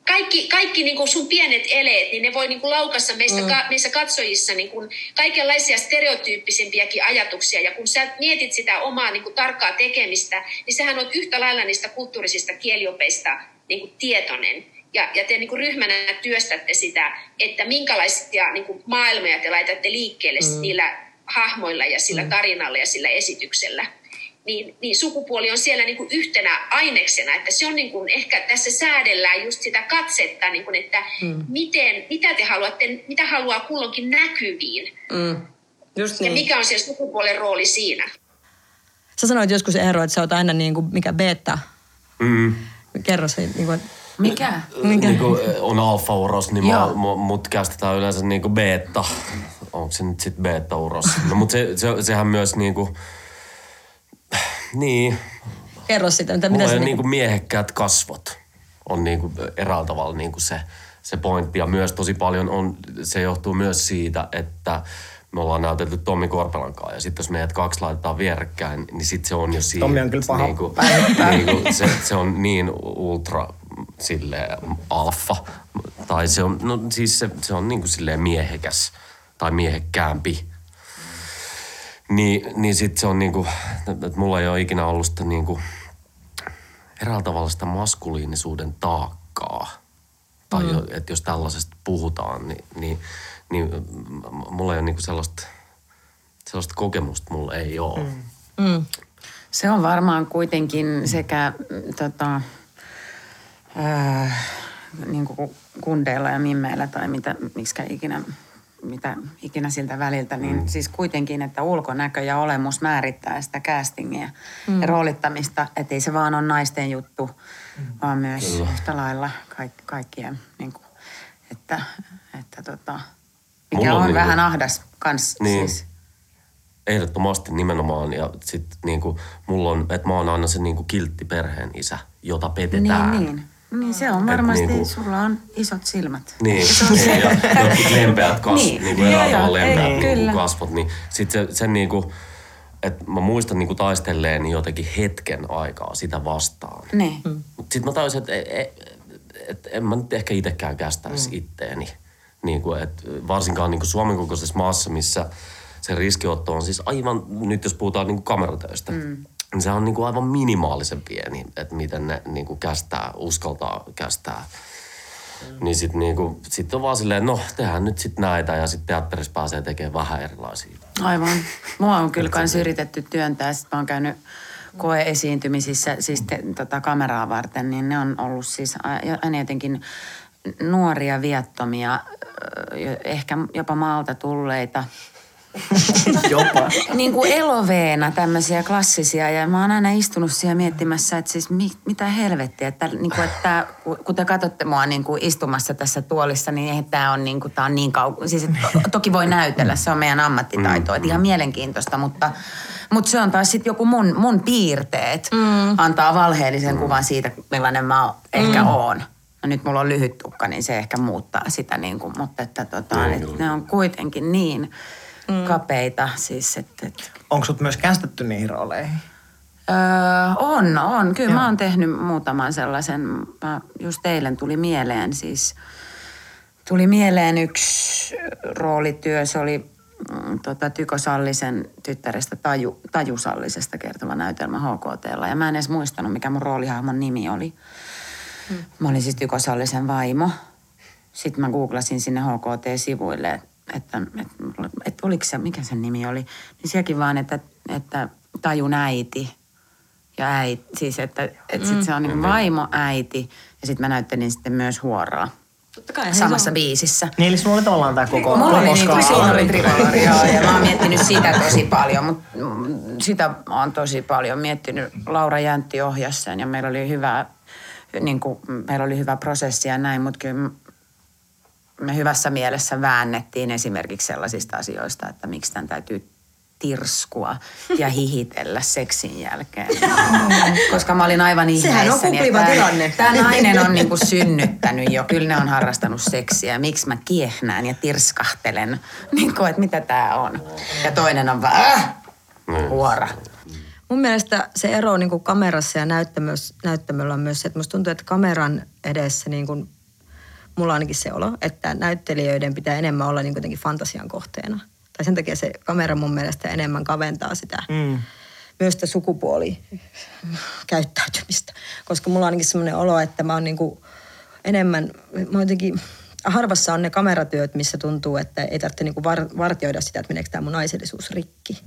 Kaikki, kaikki niin kuin sun pienet eleet, niin ne voi niin kuin laukassa meistä, mm. ka, meissä katsojissa niin kuin kaikenlaisia stereotyyppisempiäkin ajatuksia. Ja kun sä mietit sitä omaa niin kuin tarkkaa tekemistä, niin sähän on yhtä lailla niistä kulttuurisista kieliopeista niin kuin tietoinen. Ja, ja te niin kuin ryhmänä työstätte sitä, että minkälaisia niin kuin maailmoja te laitatte liikkeelle mm. niillä hahmoilla ja sillä mm. tarinalla ja sillä esityksellä. Niin, niin sukupuoli on siellä niin kuin yhtenä aineksena, että se on niin kuin, ehkä tässä säädellään just sitä katsetta, niin kuin, että mm. miten, mitä te haluatte, mitä haluaa kulloinkin näkyviin. Mm. Just niin. Ja mikä on se sukupuolen rooli siinä. Sä sanoit joskus Eero, että sä oot aina niin kuin, mikä beta. Mm Kerro se. Niin kuin, mikä? Mikä? Niin kuin on alfa-uros, niin mä, mut kästetään yleensä niin kuin beta. Onko se nyt sitten beta-uros? No, mutta se, se, sehän myös niin kuin, niin. Kerro sitä. Mitä, mitä se niin kuin miehekkäät kasvot on niin kuin eräällä tavalla niin kuin se, se pointti. Ja myös tosi paljon on, se johtuu myös siitä, että me ollaan näytelty Tommi Korpelan kanssa. Ja sitten jos meidät kaksi laitetaan vierekkäin, niin sitten se on jo siinä. Tommi on kyllä paha. Niinku, niinku, se, se, on niin ultra sille alfa. Tai se on, no siis se, se on niinku silleen miehekäs tai miehekkäämpi. Niin, niin sitten se on niinku, että mulla ei ole ikinä ollut sitä niinku, eräällä tavalla sitä maskuliinisuuden taakkaa. Tai mm. että jos tällaisesta puhutaan, niin, niin niin mulla ei ole niinku sellaista, sellaista kokemusta, mulla ei ole. Mm. Mm. Se on varmaan kuitenkin sekä tota, äh, niin kuin kundeilla ja mimmeillä tai mitä, miksikä ikinä, mitä ikinä siltä väliltä, niin mm. siis kuitenkin, että ulkonäkö ja olemus määrittää sitä castingia mm. ja roolittamista, että ei se vaan ole naisten juttu, mm. vaan myös Kyllä. yhtä lailla kaikki, kaikkien, niin kuin, että, että tota, mikä on, on niinku, vähän ahdas kans niin, siis. Ehdottomasti nimenomaan. Ja sitten niinku, mulla on, että mä oon aina se niinku kiltti perheen isä, jota petetään. Niin, niin. Niin se on varmasti, niinku, sulla on isot silmät. Niin, niin <laughs> ja jotkut lempeät kasvot, niin, niinku eräällä lempeät ei, niinku kasvot. Niin sitten se, se niinku, että mä muistan niinku taistelleen jotenkin hetken aikaa sitä vastaan. Niin. Mm. Sitten mä tajusin, että et, et, et, en mä nyt ehkä itsekään kästäisi mm. itteeni. Niin kuin, että varsinkaan niin kuin Suomen kokoisessa maassa, missä se riskiotto on siis aivan, nyt jos puhutaan niin kuin kameratöistä, mm. Niin se on niin kuin aivan minimaalisen pieni, että miten ne niin kuin kästää, uskaltaa kästää. Mm. Niin sitten niinku, sit on vaan silleen, no tehdään nyt sitten näitä ja sitten teatterissa pääsee tekemään vähän erilaisia. Aivan. Mua on kyllä kans yritetty työntää. Sitten mä oon käynyt koeesiintymisissä siis te, tota, kameraa varten, niin ne on ollut siis aina jotenkin nuoria viattomia, ehkä jopa maalta tulleita. <laughs> jopa. niin kuin eloveena tämmöisiä klassisia ja mä oon aina istunut siellä miettimässä, että siis mi, mitä helvettiä, että, niin kuin, että kun te katsotte mua niin kuin istumassa tässä tuolissa, niin tämä on niin, kuin, tää on niin kauan, siis to, toki voi näytellä, se on meidän ammattitaito, että ihan mielenkiintoista, mutta, mutta se on taas sitten joku mun, mun piirteet, mm. antaa valheellisen kuvan siitä, millainen mä ehkä mm. oon. No nyt mulla on lyhyt tukka, niin se ehkä muuttaa sitä, niin kuin, mutta että, tota, no, että ne on kuitenkin niin mm. kapeita. Siis, että, että... Onko sut myös kästetty niihin rooleihin? Öö, on, on. Kyllä Joo. mä oon tehnyt muutaman sellaisen. Mä just eilen tuli mieleen siis, tuli mieleen yksi roolityö. Se oli mm, tota, Tyko Sallisen tyttärestä Taju, Taju Sallisesta kertova näytelmä HKTlla. Ja mä en edes muistanut, mikä mun roolihahmon nimi oli. Mm. Mä olin siis Tyko Sallisen vaimo. Sitten mä googlasin sinne HKT-sivuille, että, että, että, että oliko se, mikä sen nimi oli. Niin sielläkin vaan, että, että Tajun äiti ja äiti. Siis että, että sit se on niin vaimo, äiti ja sitten mä näyttelin sitten myös huoraa. Totta kai. Samassa biisissä. Niin, eli sulla oli tavallaan tämä koko, Mulla oli niinku, siinä oli joo, ja mä oon miettinyt sitä tosi paljon, mutta sitä mä oon tosi paljon miettinyt. Laura Jäntti ohjasi sen ja meillä oli hyvä, niin kuin, meillä oli hyvä prosessi ja näin, mutta kyllä me hyvässä mielessä väännettiin esimerkiksi sellaisista asioista, että miksi tämän täytyy tirskua ja <laughs> hihitellä seksin jälkeen. Koska mä olin aivan Sehän on ihmeissäni, kupliva että tilanne. Tämä nainen on niinku synnyttänyt jo, kyllä ne on harrastanut seksiä. Miksi mä kiehnään ja tirskahtelen, niin kuin, että mitä tämä on. Ja toinen on vaan, äh, huora. Mun mielestä se ero niin kuin kamerassa ja näyttämössä, näyttämöllä on myös se, että musta tuntuu, että kameran edessä niin kuin, mulla on ainakin se olo, että näyttelijöiden pitää enemmän olla niin kuitenkin fantasian kohteena. Tai sen takia se kamera mun mielestä enemmän kaventaa sitä, mm. myös sitä sukupuolikäyttäytymistä. Koska mulla on ainakin semmoinen olo, että mä oon niin kuin enemmän, mä jotenkin, harvassa on ne kameratyöt, missä tuntuu, että ei tarvitse niin kuin var, vartioida sitä, että meneekö tämä mun naisellisuus rikki.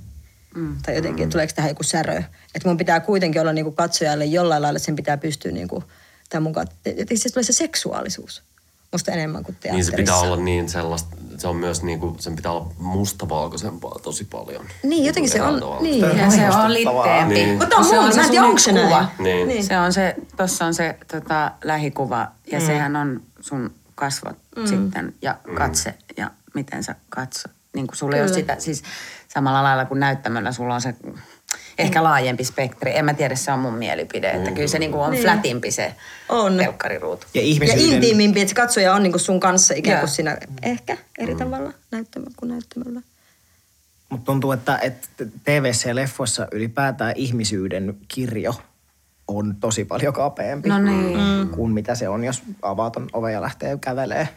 Mm. Tai jotenkin, että tuleeko tähän joku särö. Että mun pitää kuitenkin olla niin kuin katsojalle jollain lailla, sen pitää pystyä niin kuin, tämän mukaan, että se tulee se seksuaalisuus. Musta enemmän kuin Niin se pitää teatterissa. olla niin sellaista, se on myös niinku, sen pitää olla mustavalkoisempaa tosi paljon. Niin, jotenkin se on, tavalla. niin. Ja se on litteempi. Niin. Mutta on Se mun, mä en tiedä, onko se näin. kuva. Niin. Niin. Se on se, tossa on se tota, lähikuva ja mm. sehän on sun kasvot mm. sitten ja katse ja miten sä katsot. Niin kuin sulla ei ole sitä, siis samalla lailla kuin näyttämöllä sulla on se ehkä laajempi spektri. En mä tiedä, se on mun mielipide. Että kyllä se niin kuin on Niin. flatimpi se On. telkkariruutu. Ja Ja ihmisyyden... intiimimpi, että se katsoja on niinku sun kanssa ikään kuin siinä ehkä eri tavalla näyttämällä kuin näyttämällä. Mutta tuntuu, että, että TV ja leffoissa ylipäätään ihmisyyden kirjo on tosi paljon kapeampi No niin. kuin mitä se on, jos avaat ton oven ja lähtee kävelee.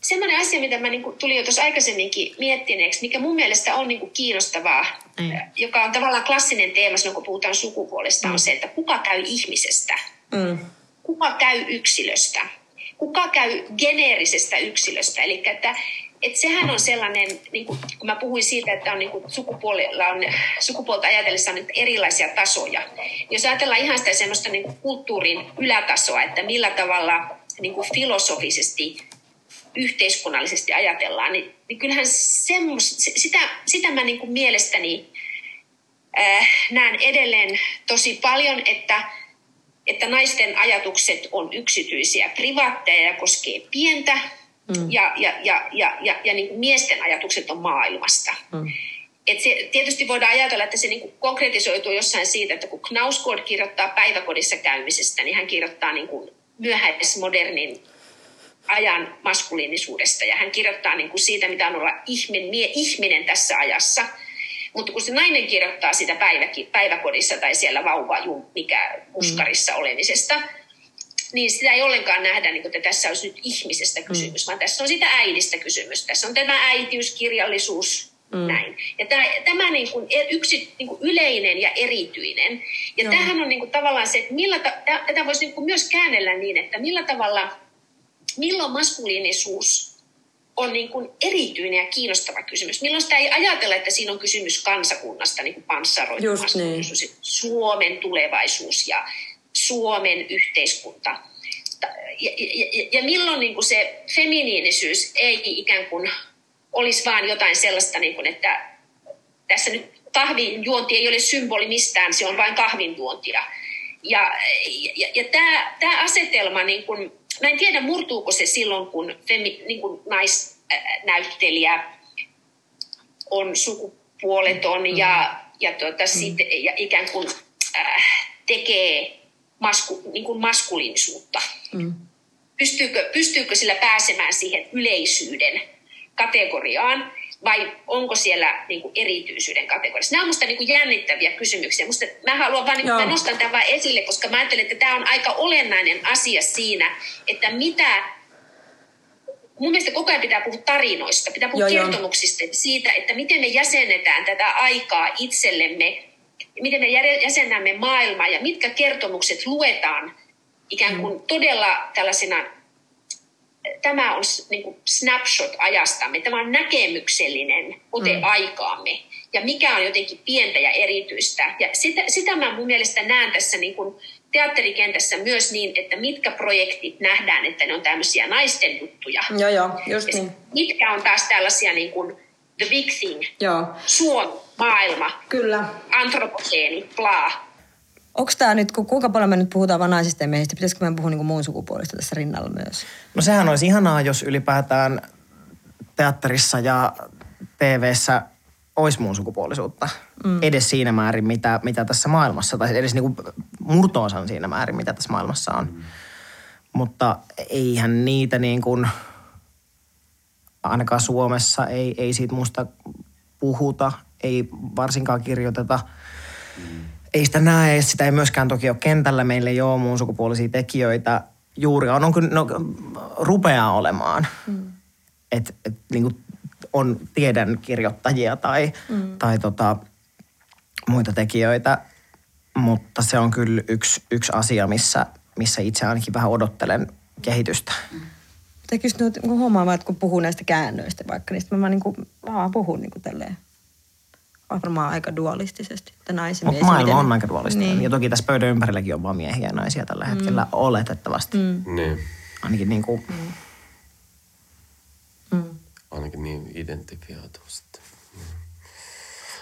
Semmoinen asia, mitä mä niinku tulin jo tuossa aikaisemminkin miettineeksi, mikä mun mielestä on niinku kiinnostavaa, Mm. joka on tavallaan klassinen teema silloin, kun puhutaan sukupuolesta, on se, että kuka käy ihmisestä, Mm. kuka käy yksilöstä, kuka käy geneerisestä yksilöstä. Eli että, että sehän on sellainen, niin kuin, kun mä puhuin siitä, että on niin kuin sukupuolella on, sukupuolta ajatellessa on erilaisia tasoja. Jos ajatellaan ihan sitä semmoista niin kulttuurin ylätasoa, että millä tavalla niin kuin filosofisesti yhteiskunnallisesti ajatellaan, niin, niin kyllähän semmos, sitä, sitä mä niin kuin mielestäni äh, näen edelleen tosi paljon, että, että naisten ajatukset on yksityisiä, privaatteja ja koskee pientä, mm. ja, ja, ja, ja, ja, ja niin kuin miesten ajatukset on maailmasta. Mm. Et se, tietysti voidaan ajatella, että se niin kuin konkretisoituu jossain siitä, että kun Knausgård kirjoittaa päiväkodissa käymisestä, niin hän kirjoittaa niin kuin myöhäismodernin ajan maskuliinisuudesta ja hän kirjoittaa niin kuin siitä, mitä on olla ihminen, mie, ihminen tässä ajassa. Mutta kun se nainen kirjoittaa sitä päiväki, päiväkodissa tai siellä vauva mikä puskarissa mm. olemisesta, niin sitä ei ollenkaan nähdä, niin kuin, että tässä olisi nyt ihmisestä kysymys, mm. vaan tässä on sitä äidistä kysymys. Tässä on tämä äitiyskirjallisuus, mm. näin. Ja tämä, tämä niin kuin yksi niin kuin yleinen ja erityinen. Ja Joo. tämähän on niin kuin tavallaan se, että millä ta, tätä voisi niin kuin myös käännellä niin, että millä tavalla, milloin maskuliinisuus on niin kuin erityinen ja kiinnostava kysymys. Milloin sitä ei ajatella, että siinä on kysymys kansakunnasta, niin kuin panssaroitu niin. Suomen tulevaisuus ja Suomen yhteiskunta. Ja, ja, ja milloin niin kuin se feminiinisyys ei ikään kuin olisi vaan jotain sellaista, niin kuin, että tässä nyt kahvin juonti ei ole symboli mistään, se on vain kahvin juontia. Ja, ja, ja tämä, tämä asetelma, niin kuin, mä en tiedä murtuuko se silloin, kun, femi, niin kuin naisnäyttelijä on sukupuoleton mm. ja, ja, tuota, mm. sit, ja ikään kuin äh, tekee masku, niin kuin maskuliinisuutta. Mm. Pystyykö, pystyykö sillä pääsemään siihen yleisyyden kategoriaan vai onko siellä niin kuin erityisyyden kategoriassa? Nämä on minusta niin jännittäviä kysymyksiä. Musta, mä haluan vain, mä nostan tämän vain esille, koska mä ajattelen, että tämä on aika olennainen asia siinä, että mitä mun mielestä koko ajan pitää puhua tarinoista, pitää puhua Joo, joo. kertomuksista, siitä, että miten me jäsennetään tätä aikaa itsellemme, miten me jäsennämme maailmaa ja mitkä kertomukset luetaan ikään kuin todella tällaisena, tämä on niin kuin snapshot ajastamme, tämä on näkemyksellinen ote mm. aikaamme ja mikä on jotenkin pientä ja erityistä. Ja sitä, sitä mä mun mielestä näen tässä niin kuin teatterikentässä myös niin, että mitkä projektit nähdään, että ne on tämmöisiä naisten juttuja. Joo, joo, just niin. mitkä on taas tällaisia niin kuin the big thing, Joo, suon, maailma, kyllä. antroposeeni, bla. Onko tämä nyt, ku- kuinka paljon me nyt puhutaan vain naisista ja miehistä, pitäisikö me puhua niinku muun sukupuolista tässä rinnalla myös? No sehän olisi ihanaa, jos ylipäätään teatterissa ja TVssä olisi muun sukupuolisuutta. Mm. Edes siinä määrin, mitä, mitä tässä maailmassa, tai edes niinku murtoosan siinä määrin, mitä tässä maailmassa on. Mm. Mutta eihän niitä niin kuin, ainakaan Suomessa ei, ei siitä musta puhuta, ei varsinkaan kirjoiteta. Ei sitä näe, sitä ei myöskään toki ole kentällä. Meillä ei ole muun sukupuolisia tekijöitä juurikaan. On, kyllä- no, rupeaa olemaan. Mm. Et, et, niin kuin on tiedän kirjoittajia tai, mm. tai tota, muita tekijöitä, mutta se on kyllä yksi, yksi asia, missä, missä itse ainakin vähän odottelen kehitystä. Tekis nyt niin huomaa vaan, että kun puhuu näistä käännöistä vaikka, niin sitten mä vaan, niin kuin, vaan puhun niin kuin tälleen varmaan aika dualistisesti. Että naisen Mutta mies, maailma miten- on aika dualistinen. Niin. Ja toki tässä pöydän ympärilläkin on vaan miehiä ja naisia tällä hetkellä mm. oletettavasti. Mm. Niin. Ainakin niin kuin, Mm. Ainakin niin identifioitu sitten. Niin.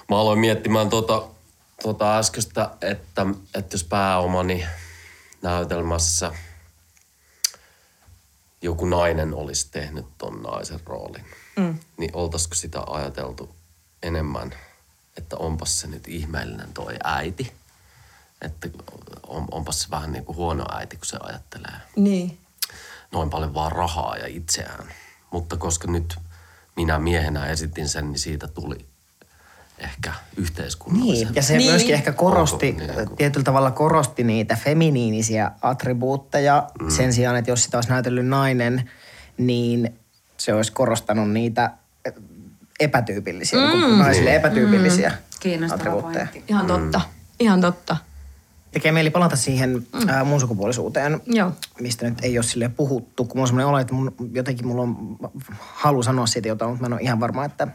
Mä aloin miettimään tuota, tuota äskeistä, että, että jos pääomani näytelmässä joku nainen olisi tehnyt ton naisen roolin, mm. niin oltaisiko sitä ajateltu enemmän, että onpas se nyt ihmeellinen toi äiti. Että on, onpas se vähän niin kuin huono äiti, kun se ajattelee Niin. noin paljon vaan rahaa ja itseään. Mutta koska nyt minä miehenä esitin sen, niin siitä tuli ehkä yhteiskunnallisen. Niin, ja se Niin. myöskin ehkä korosti, Onko niin kuin- tietyllä tavalla korosti niitä feminiinisiä attribuutteja. Mm. Sen sijaan, että jos sitä olisi näytellyt nainen, niin se olisi korostanut niitä epätyypillisiä, mm. naisille epätyypillisiä mm. Kiinnostava pointti. Ihan totta. Ihan totta. Tekee mieli palata siihen mm. ää, muun sukupuolisuuteen, Joo. mistä nyt ei ole sille puhuttu. Kun mulla on semmoinen olo, että mun, jotenkin mulla on halu sanoa siitä jotain, mutta mä en ole ihan varma, että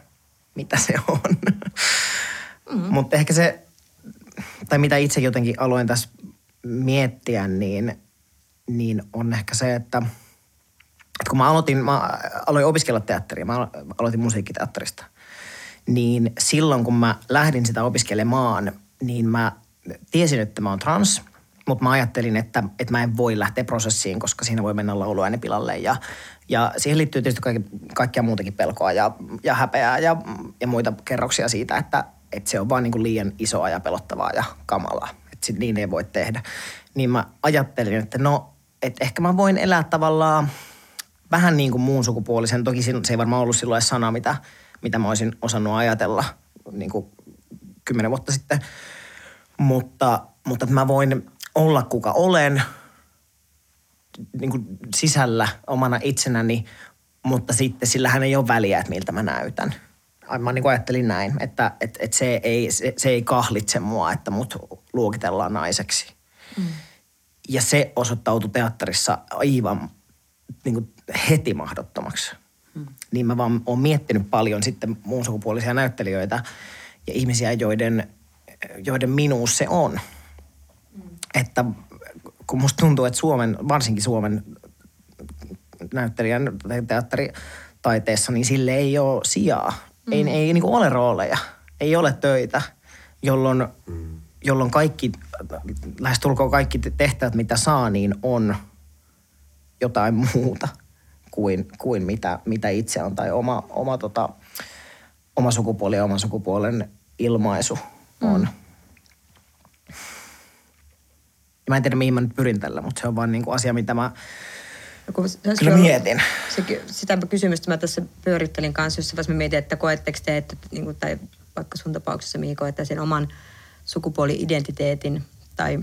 mitä se on. Mm. mutta ehkä se, tai mitä itse jotenkin aloin tässä miettiä, niin, niin on ehkä se, että, että kun mä aloitin, mä aloin opiskella teatteria, mä alo- aloitin musiikkiteatterista, niin silloin kun mä lähdin sitä opiskelemaan, niin mä tiesin, että mä oon trans, mutta mä ajattelin, että, että mä en voi lähteä prosessiin, koska siinä voi mennä lauluääni pilalle. Ja, ja siihen liittyy tietysti kaikki, kaikkia muutakin pelkoa ja, ja häpeää ja, ja muita kerroksia siitä, että, että se on vaan niin kuin liian isoa ja pelottavaa ja kamalaa. Että sit niin ei voi tehdä. Niin mä ajattelin, että no, että ehkä mä voin elää tavallaan vähän niin kuin muun sukupuolisen. Toki se ei varmaan ollut silloin sana, mitä, mitä mä olisin osannut ajatella niin kuin kymmenen vuotta sitten. Mutta, mutta että mä voin olla kuka olen niin kuin sisällä omana itsenäni, mutta sitten sillähän ei ole väliä, että miltä mä näytän. Mä niin kuin ajattelin näin, että, että, että se, ei, se, se ei kahlitse mua, että mut luokitellaan naiseksi. Mm. Ja se osoittautui teatterissa aivan niin kuin heti mahdottomaksi. Hmm. Niin mä vaan oon miettinyt paljon sitten muun sukupuolisia näyttelijöitä ja ihmisiä, joiden, joiden minuus se on. Hmm. Että kun musta tuntuu, että Suomen, varsinkin Suomen näyttelijän tai teatteritaiteessa, niin sille ei ole sijaa. Mm. Ei, ei niin ole rooleja, ei ole töitä, jolloin, mm. jolloin kaikki, lähestulkoon kaikki tehtävät, mitä saa, niin on jotain muuta kuin, kuin mitä, mitä itse on. Tai oma, oma, tota, oma sukupuoli ja oman sukupuolen ilmaisu on. Mm. Ja mä en tiedä, mihin mä nyt pyrin tällä, mutta se on vaan niinku asia, mitä mä Ja kun se- kyllä se- mietin. Se, sitä kysymystä mä tässä pyörittelin kanssa, jossa mä mietin, että koetteko te, että, niin kuin, tai vaikka sun tapauksessa, mihin koette sen oman sukupuoli-identiteetin tai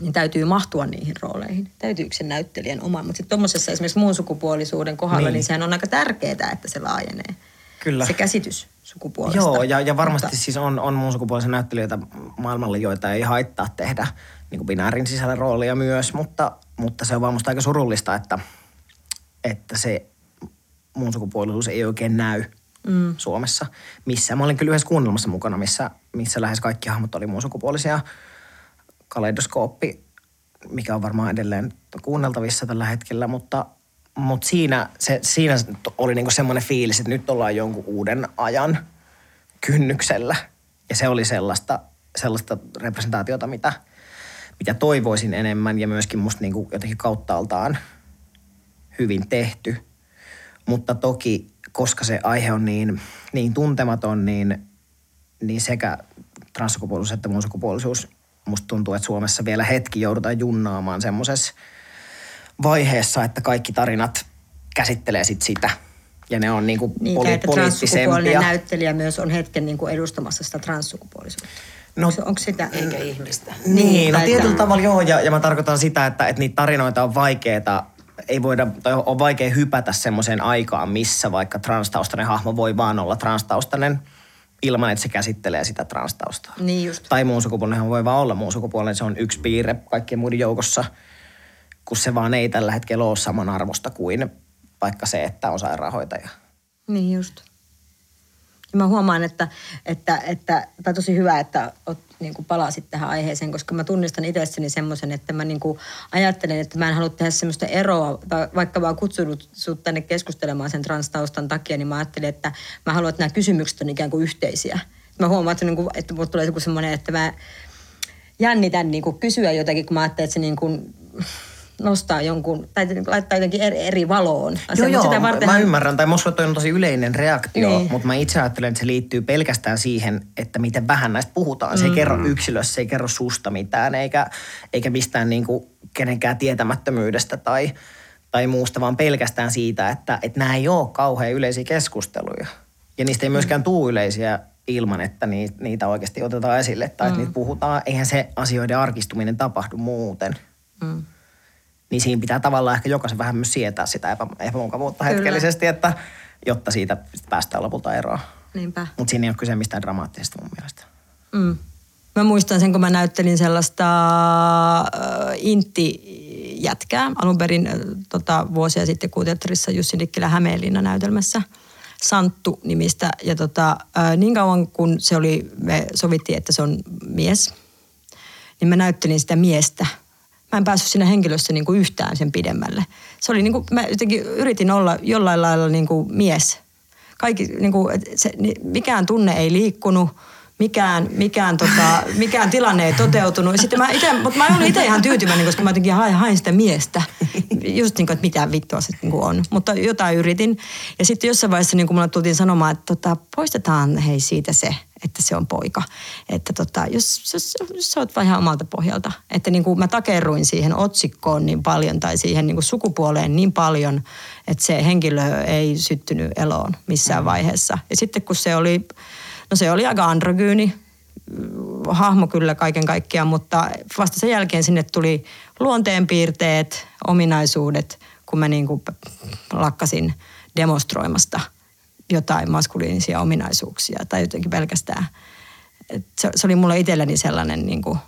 niin täytyy mahtua niihin rooleihin. Täytyykö sen näyttelijän oman. Mutta sitten tuommoisessa esimerkiksi muun sukupuolisuuden kohdalla, niin. Niin. sehän on aika tärkeää, että se laajenee. Kyllä. Se käsitys sukupuolesta. Joo, ja, ja varmasti Mutta- siis on, on muun sukupuolisia näyttelijöitä maailmalla, joita ei haittaa tehdä niin kuin binäärin sisällä roolia myös, mutta, mutta se on vaan musta aika surullista, että, että se muun sukupuolisuus ei oikein näy mm. Suomessa missään. Mä olin kyllä yhdessä kuunnelmassa mukana, missä, missä lähes kaikki hahmot oli muun sukupuolisia. Kaleidoskooppi, mikä on varmaan edelleen kuunneltavissa tällä hetkellä, mutta, mutta siinä, se, siinä oli niinku semmoinen fiilis, että nyt ollaan jonkun uuden ajan kynnyksellä. Ja se oli sellaista, sellaista representaatiota, mitä, mitä toivoisin enemmän ja myöskin musta niinku jotenkin kauttaaltaan hyvin tehty. Mutta toki, koska se aihe on niin, niin tuntematon, niin, niin sekä transsukupuolisuus että muun sukupuolisuus musta tuntuu, että Suomessa vielä hetki joudutaan junnaamaan semmoisessa vaiheessa, että kaikki tarinat käsittelee sit sitä. Ja ne on niinku Niin, poli- että transsukupuolinen poliittisempia. näyttelijä myös on hetken niin kuin edustamassa sitä transsukupuolisuutta. No, onko, onko sitä? Eikä ihmistä. Niin, no tai tietyllä että- tavalla joo, ja, ja mä tarkoitan sitä, että, että niitä tarinoita on vaikeeta, ei voida, tai on vaikea hypätä semmoiseen aikaan, missä vaikka transtaustainen hahmo voi vaan olla transtaustainen ilman, että se käsittelee sitä transtaustaa. Niin just. Tai muun sukupuolinen voi vaan olla muun sukupuolinen, se on yksi piirre kaikkien muiden joukossa, kun se vaan ei tällä hetkellä ole saman arvosta kuin vaikka se, että on sairaanhoitaja. Niin just. Ja mä huomaan, että, että, että tai tosi hyvä, että oot, niin kuin palasit tähän aiheeseen, koska mä tunnistan itsessäni semmoisen, että mä niin kuin ajattelen, että mä en halua tehdä semmoista eroa, vaikka oon kutsunut sut tänne keskustelemaan sen transtaustan takia, niin mä ajattelin, että mä haluan, että nämä kysymykset on ikään kuin yhteisiä. Mä huomaan, että, niin kuin, että mulle tulee joku semmoinen, että mä jännitän niin kuin kysyä jotakin, kun mä ajattelen, että se niin kuin nostaa jonkun, tai laittaa jotenkin eri, eri valoon. Joo, asian, joo, mutta sitä mä ymmärrän. Tai musta toi on tosi yleinen reaktio, Niin. niin. mutta mä itse ajattelen, että se liittyy pelkästään siihen, että miten vähän näistä puhutaan. Se ei kerro yksilössä, se ei kerro susta mitään, eikä, eikä mistään niinku kenenkään tietämättömyydestä tai, tai muusta, vaan pelkästään siitä, että, että nämä ei ole kauhean yleisiä keskusteluja. Ja niistä ei myöskään tule yleisiä ilman, että niitä, oikeasti otetaan esille tai että niitä puhutaan. Eihän se asioiden arkistuminen tapahdu muuten. Mm. Niin siinä pitää tavallaan ehkä jokaisen vähän myös sietää sitä epä, epämukavuutta Kyllä. hetkellisesti, että jotta siitä päästään lopulta eroon. Niinpä. Mutta siinä ei ole kyse mistään dramaattisesta mun mielestä. Mm. Mä muistan sen, kun mä näyttelin sellaista äh, intti-jätkää alun perin äh, tota, vuosia sitten kuuteatterissa Jussi Nikkilä Hämeenlinna näytelmässä Santtu nimistä. Ja tota, äh, niin kauan kun se oli, me sovittiin, että se on mies, niin mä näyttelin sitä miestä. Mä en päässyt siinä henkilössä niin kuin yhtään sen pidemmälle. Se oli niin kuin, mä jotenkin yritin olla jollain lailla niin kuin mies. Kaikki, niin kuin, se, ni- mikään tunne ei liikkunut, mikään, mikään, tota, mikään tilanne ei toteutunut. Sitten mä ite, mutta mä olin itse ihan tyytyväinen, koska mä jotenkin hain, hain sitä miestä. Just niin kuin, että mitä vittua se niin on. Mutta jotain yritin. Ja sitten jossain vaiheessa niin kuin mulle tultiin sanomaan, että tota, poistetaan hei siitä se, että se on poika. Että tota, jos, jos, jos sä oot vaan ihan omalta pohjalta. Että niin kuin mä takerruin siihen otsikkoon niin paljon tai siihen niin kuin sukupuoleen niin paljon, että se henkilö ei syttynyt eloon missään vaiheessa. Ja sitten kun se oli, no se oli aika androgyyni, hahmo kyllä kaiken kaikkiaan, mutta vasta sen jälkeen sinne tuli luonteenpiirteet, ominaisuudet, kun mä niin kuin lakkasin demonstroimasta jotain maskuliinisia ominaisuuksia tai jotenkin pelkästään. Et se, se oli mulle itselleni sellainen niin kuin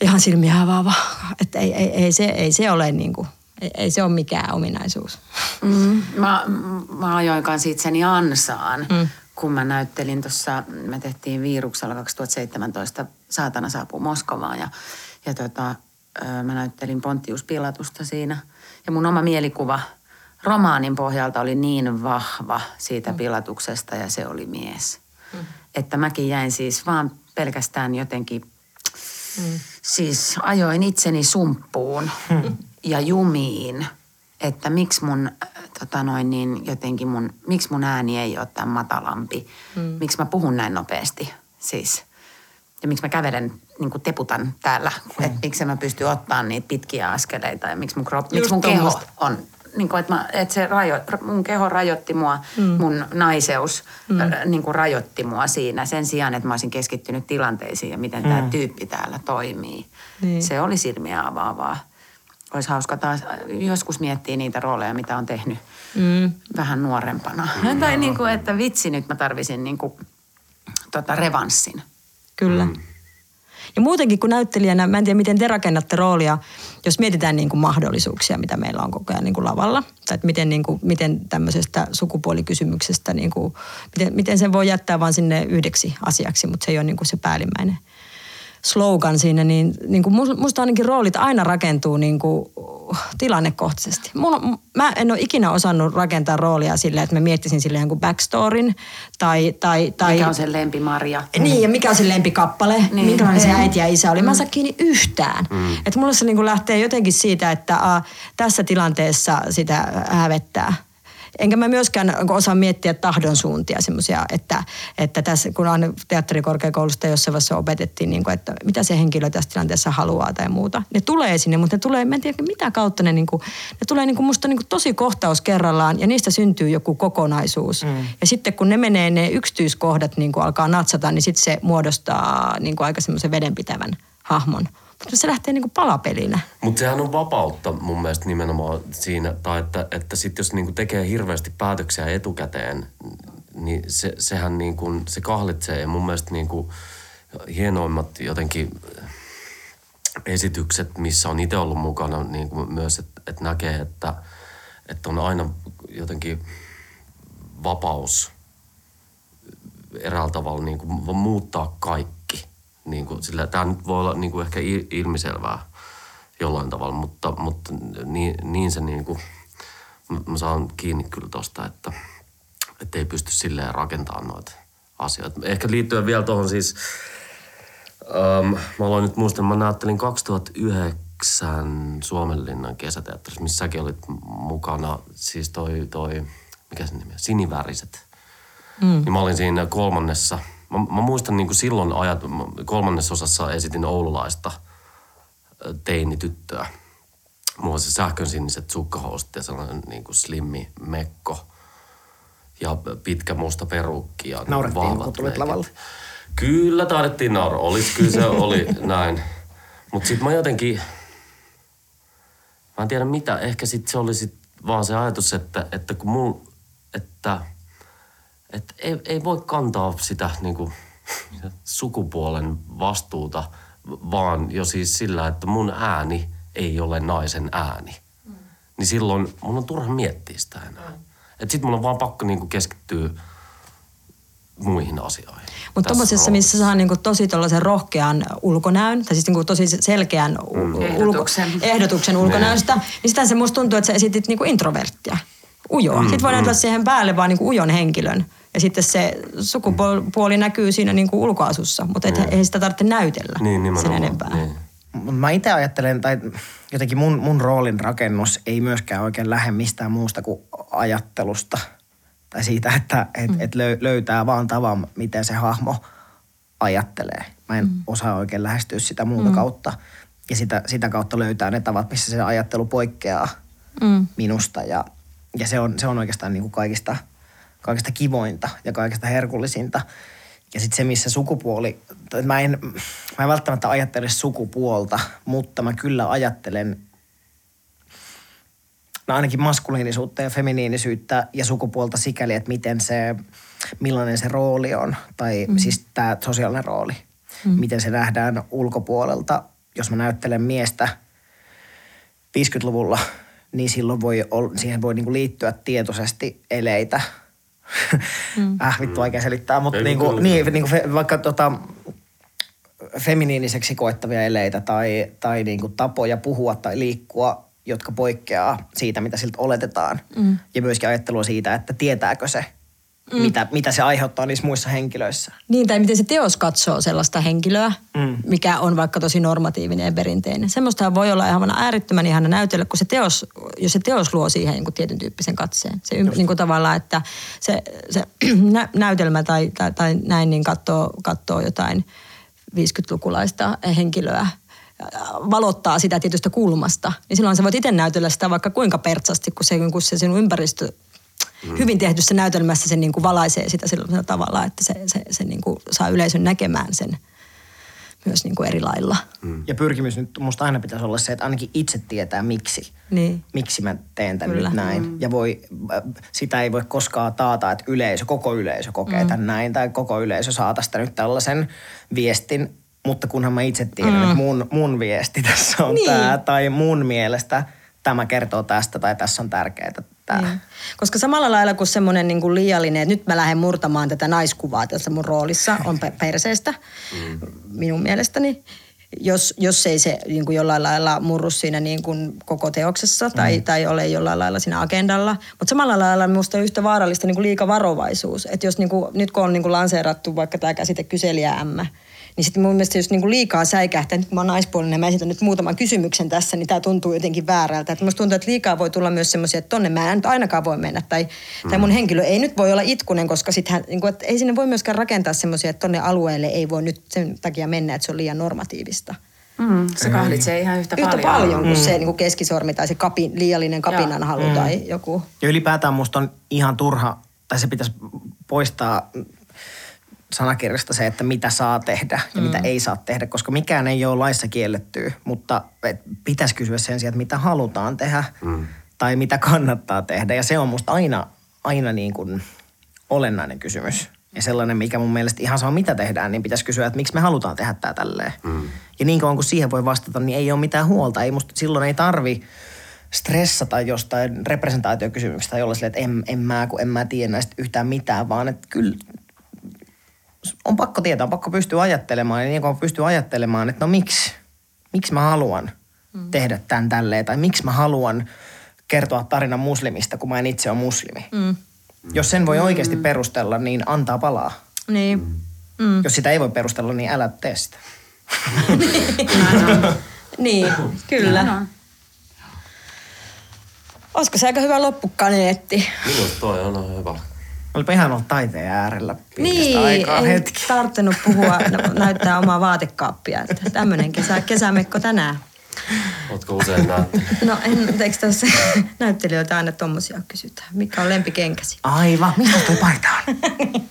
ihan silmiä avaava, että ei, ei, ei, se, ei se ole niin kuin, ei, ei se ole mikään ominaisuus. Mm, mä, mä ajoin kanssa itseni ansaan, mm. Kun mä näyttelin tuossa, me tehtiin Viiruksella 2017 Saatana saapuu Moskovaan ja, ja tota, mä näyttelin Pontius Pilatusta siinä. Ja mun oma mielikuva romaanin pohjalta oli niin vahva siitä Pilatuksesta ja se oli mies. Mm. Että mäkin jäin siis vaan pelkästään jotenkin Mm. Siis ajoin itseni sumppuun <laughs> ja jumiin, että miksi mun, tota noin niin, jotenkin mun, miksi mun ääni ei ole tämän matalampi. Mm. Miksi mä puhun näin nopeasti siis. Ja miksi mä kävelen, niin kuin teputan täällä. Mm. Että miksi mä pystyn ottaa niitä pitkiä askeleita ja miksi mun, krop, miksi mun keho on niin kuin, että, mä, että se rajo, mun keho rajoitti mua, mm. mun naiseus mm. äh, niin kuin rajoitti mua siinä sen sijaan, että mä olisin keskittynyt tilanteisiin ja miten mm. tämä tyyppi täällä toimii. Niin. Se oli silmiä avaavaa. Olisi hauska taas joskus miettiä niitä rooleja, mitä on tehnyt mm. vähän nuorempana. Mm. tai niin kuin, että vitsi, nyt mä tarvisin niin kuin, tota, revanssin. Kyllä. Mm. Ja muutenkin kuin näyttelijänä, mä en tiedä miten te rakennatte roolia, jos mietitään niin kuin mahdollisuuksia, mitä meillä on koko ajan niin kuin lavalla. Tai että miten, niin kuin, miten tämmöisestä sukupuolikysymyksestä, niin kuin, miten, miten sen voi jättää vain sinne yhdeksi asiaksi, mutta se ei ole niin kuin se päällimmäinen slogan siinä, niin, niin kuin musta ainakin roolit aina rakentuu niin kuin tilannekohtaisesti. Mulla, mä en ole ikinä osannut rakentaa roolia silleen, että mä miettisin sille jonkun backstorin. Tai, tai, tai, mikä on se lempimarja. Niin, ja mikä on se lempikappale, niin. minkälainen se äiti ja isä oli. Mä en saa kiinni yhtään. Mm. Että mulla se niin kuin lähtee jotenkin siitä, että a, tässä tilanteessa sitä hävettää Enkä mä myöskään osaa miettiä tahdon suuntia semmoisia, että, että tässä, kun on teatterikorkeakoulusta jossain vaiheessa opetettiin, niin kuin, että mitä se henkilö tässä tilanteessa haluaa tai muuta. Ne tulee sinne, mutta ne tulee, mä en tiedä mitä kautta ne, niin kuin, ne tulee niin kuin musta niin kuin tosi kohtaus kerrallaan ja niistä syntyy joku kokonaisuus. Mm. Ja sitten kun ne menee ne yksityiskohdat niin kuin alkaa natsata, niin sitten se muodostaa niin kuin aika semmoisen vedenpitävän hahmon. Se lähtee niinku palapelinä. Mutta sehän on vapautta mun mielestä nimenomaan siinä, tai että, että sit jos niinku tekee hirveästi päätöksiä etukäteen, niin se, sehän niinku, se kahlitsee ja mun mielestä niinku hienoimmat jotenkin esitykset, missä on itse ollut mukana niin kuin myös, että, että näkee, että, että on aina jotenkin vapaus eräällä tavalla niin kuin muuttaa kaikki niin kuin, sillä tämä nyt voi olla niin kuin ehkä ilmiselvää jollain tavalla, mutta, mutta niin, niin se niin kuin, mä saan kiinni kyllä tosta, että, että ei pysty silleen rakentamaan noita asioita. Ehkä liittyen vielä tuohon siis, ähm, mä aloin nyt muistaa, mä näyttelin 2009 Suomenlinnan kesäteatterissa, missä säkin olit mukana, siis toi, toi mikä se nimi on, Siniväriset. Mm. Niin mä olin siinä kolmannessa – Mä, mä muistan niin kuin silloin ajat, kolmannessa osassa esitin oululaista teinityttöä. Mulla on se sähkön siniset sukkahousut ja sellainen niin kuin slimmi mekko ja pitkä musta perukki ja Naurettiin, kun tulit lavalle? Kyllä taidettiin nauraa. Oli, kyllä se oli <laughs> näin. Mutta sitten mä jotenkin, mä en tiedä mitä, ehkä sitten se oli sit vaan se ajatus, että, että kun mun, että – että ei, ei voi kantaa sitä niin kuin, sukupuolen vastuuta, vaan jo siis sillä, että mun ääni ei ole naisen ääni. Mm. Niin silloin mun on turha miettiä sitä enää. Mm. Että sit mun on vaan pakko niin kuin keskittyä muihin asioihin. Mutta tuommoisessa, missä saa niinku tosi rohkean ulkonäön, tai siis niinku tosi selkeän mm. ehdotuksen, ehdotuksen <laughs> ulkonäöstä, niin. niin sitä se musta tuntuu, että sä esitit niinku introverttia, ujoa. Mm, Sitten voi mm. näyttää siihen päälle vaan niinku ujon henkilön. Ja sitten se sukupuoli näkyy siinä niin kuin ulkoasussa, mutta et, mm. ei sitä tarvitse näytellä niin, sen enempää. Niin. Mä itse ajattelen, tai jotenkin mun, mun roolin rakennus ei myöskään oikein lähde mistään muusta kuin ajattelusta. Tai siitä, että et, mm. et löytää vaan tavan, miten se hahmo ajattelee. Mä en mm. osaa oikein lähestyä sitä muuta mm. kautta. Ja sitä, sitä kautta löytää ne tavat, missä se ajattelu poikkeaa mm. minusta. Ja, ja se, on, se on oikeastaan niin kuin kaikista – kaikista kivointa ja kaikista herkullisinta. Ja sitten se, missä sukupuoli, mä en, mä en välttämättä ajattele sukupuolta, mutta mä kyllä ajattelen no ainakin maskuliinisuutta ja feminiinisyyttä ja sukupuolta sikäli, että miten se, millainen se rooli on, tai mm. siis tämä sosiaalinen rooli, mm. miten se nähdään ulkopuolelta. Jos mä näyttelen miestä 50-luvulla, niin silloin voi, siihen voi niinku liittyä tietoisesti eleitä – Mm. äh, vittu oikein selittää, mutta niinku, niin, niinku fe, vaikka tota, feminiiniseksi koettavia eleitä tai, tai niinku tapoja puhua tai liikkua, jotka poikkeaa siitä, mitä siltä oletetaan. Mm. Ja myöskin ajattelua siitä, että tietääkö se, mm. mitä, mitä se aiheuttaa niissä muissa henkilöissä. Niin, tai miten se teos katsoo sellaista henkilöä, mm. mikä on vaikka tosi normatiivinen ja perinteinen. Semmoista voi olla ihan äärettömän ihana näytellä, kun se teos, jos se teos luo siihen niin kuin tietyn tyyppisen katseen. Se niin kuin tavallaan, että se, se <clears throat> nä, näytelmä tai, tai, tai näin niin katsoo, katsoo jotain 50-lukulaista henkilöä valottaa sitä tietystä kulmasta, niin silloin sä voit itse näytellä sitä vaikka kuinka pertsasti, kun se, kun se sinun ympäristö mm. hyvin tehdyssä näytelmässä se niin kuin valaisee sitä sillä tavalla, että se, se, se niin kuin saa yleisön näkemään sen myös niin kuin eri lailla. Mm. Ja pyrkimys nyt musta aina pitäisi olla se, että ainakin itse tietää miksi. Niin. Miksi mä teen tämän Kyllä. nyt näin. Mm. Ja voi, sitä ei voi koskaan taata, että yleisö, koko yleisö kokee mm. tämän näin. Tai koko yleisö saa tästä nyt tällaisen viestin. Mutta kunhan mä itse tiedän, mm. että mun, mun viesti tässä on Niin. tämä. Tai mun mielestä tämä kertoo tästä tai tässä on tärkeää tämä. Niin. Koska samalla lailla kuin semmoinen niin kuin liiallinen, että nyt mä lähden murtamaan tätä naiskuvaa tässä mun roolissa, on pe- perseestä mm. minun mielestäni. Jos, jos ei se niin kuin jollain lailla murru siinä niin kuin koko teoksessa tai, mm. tai ole jollain lailla siinä agendalla. Mutta samalla lailla minusta on yhtä vaarallista niin kuin liika varovaisuus. Että jos niin kuin, nyt kun on niin kuin lanseerattu vaikka tämä käsite kyselijä ämmä, niin sitten mun mielestä jos niinku liikaa säikähtää, nyt kun mä oon naispuolinen ja mä esitän nyt muutaman kysymyksen tässä, niin tämä tuntuu jotenkin väärältä. Että musta tuntuu, että liikaa voi tulla myös semmoisia, että tonne mä en nyt ainakaan voi mennä. Tai, mm. tai mun henkilö ei nyt voi olla itkunen, koska sittenhän, niinku, että ei sinne voi myöskään rakentaa semmoisia, että tonne alueelle ei voi nyt sen takia mennä, että se on liian normatiivista. Mm, se kahlitsee ihan yhtä, Yhtä paljon. paljon kuin se niin kuin keskisormi tai se kapin, liiallinen kapinanhalu tai joku. Ja ylipäätään musta on ihan turha, tai se pitäisi poistaa sanakirjasta se, että mitä saa tehdä ja mm. mitä ei saa tehdä, koska mikään ei ole laissa kiellettyä, mutta pitäisi kysyä sen sijaan, että mitä halutaan tehdä mm. tai mitä kannattaa tehdä. Ja se on musta aina, aina niin kuin olennainen kysymys. Ja sellainen, mikä mun mielestä ihan saa mitä tehdään, niin pitäisi kysyä, että miksi me halutaan tehdä tämä tälleen. Mm. Ja niin kauan kuin siihen voi vastata, niin ei ole mitään huolta. Ei musta, silloin ei tarvi stressata jostain representaatiokysymyksestä tai olla silleen, että en, en mä, kun en mä tiedä näistä yhtään mitään, vaan että kyllä on pakko tietää, on pakko pystyä ajattelemaan. Ja niin kuin pystyy ajattelemaan, että no miksi, miksi mä haluan mm. tehdä tämän tälleen, tai miksi mä haluan kertoa tarinan muslimista, kun mä en itse ole muslimi. Mm. Jos sen voi oikeasti perustella, niin antaa palaa. Niin. Mm. Jos sitä ei voi perustella, niin älä tee sitä. <laughs> Niin, kyllä. Olisiko se aika hyvä loppukaneetti? Minusta toi on hyvä. Olipa ihan ollut taiteen äärellä pitkästä Niin, aikaa ei hetki. tarttunut puhua, <laughs> no, näyttää omaa vaatekaappia. Että tämmöinen kesä, kesämekko tänään. Ootko usein näyttänyt? No en, eikö tässä <laughs> näyttelijöiltä aina tommosia kysytään? Mikä on lempikenkäsi? Aivan, mistä toi paita on? <laughs>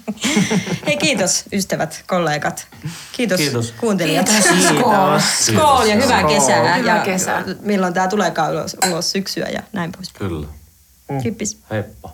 Hei kiitos ystävät, kollegat. Kiitos, Kiitos. kuuntelijat. Kiitos. Skool ja hyvää Skool. kesää. Hyvää ja kesää. milloin tämä tuleekaan ulos, ulos syksyä ja näin pois. Kyllä. Kippis. Heippa.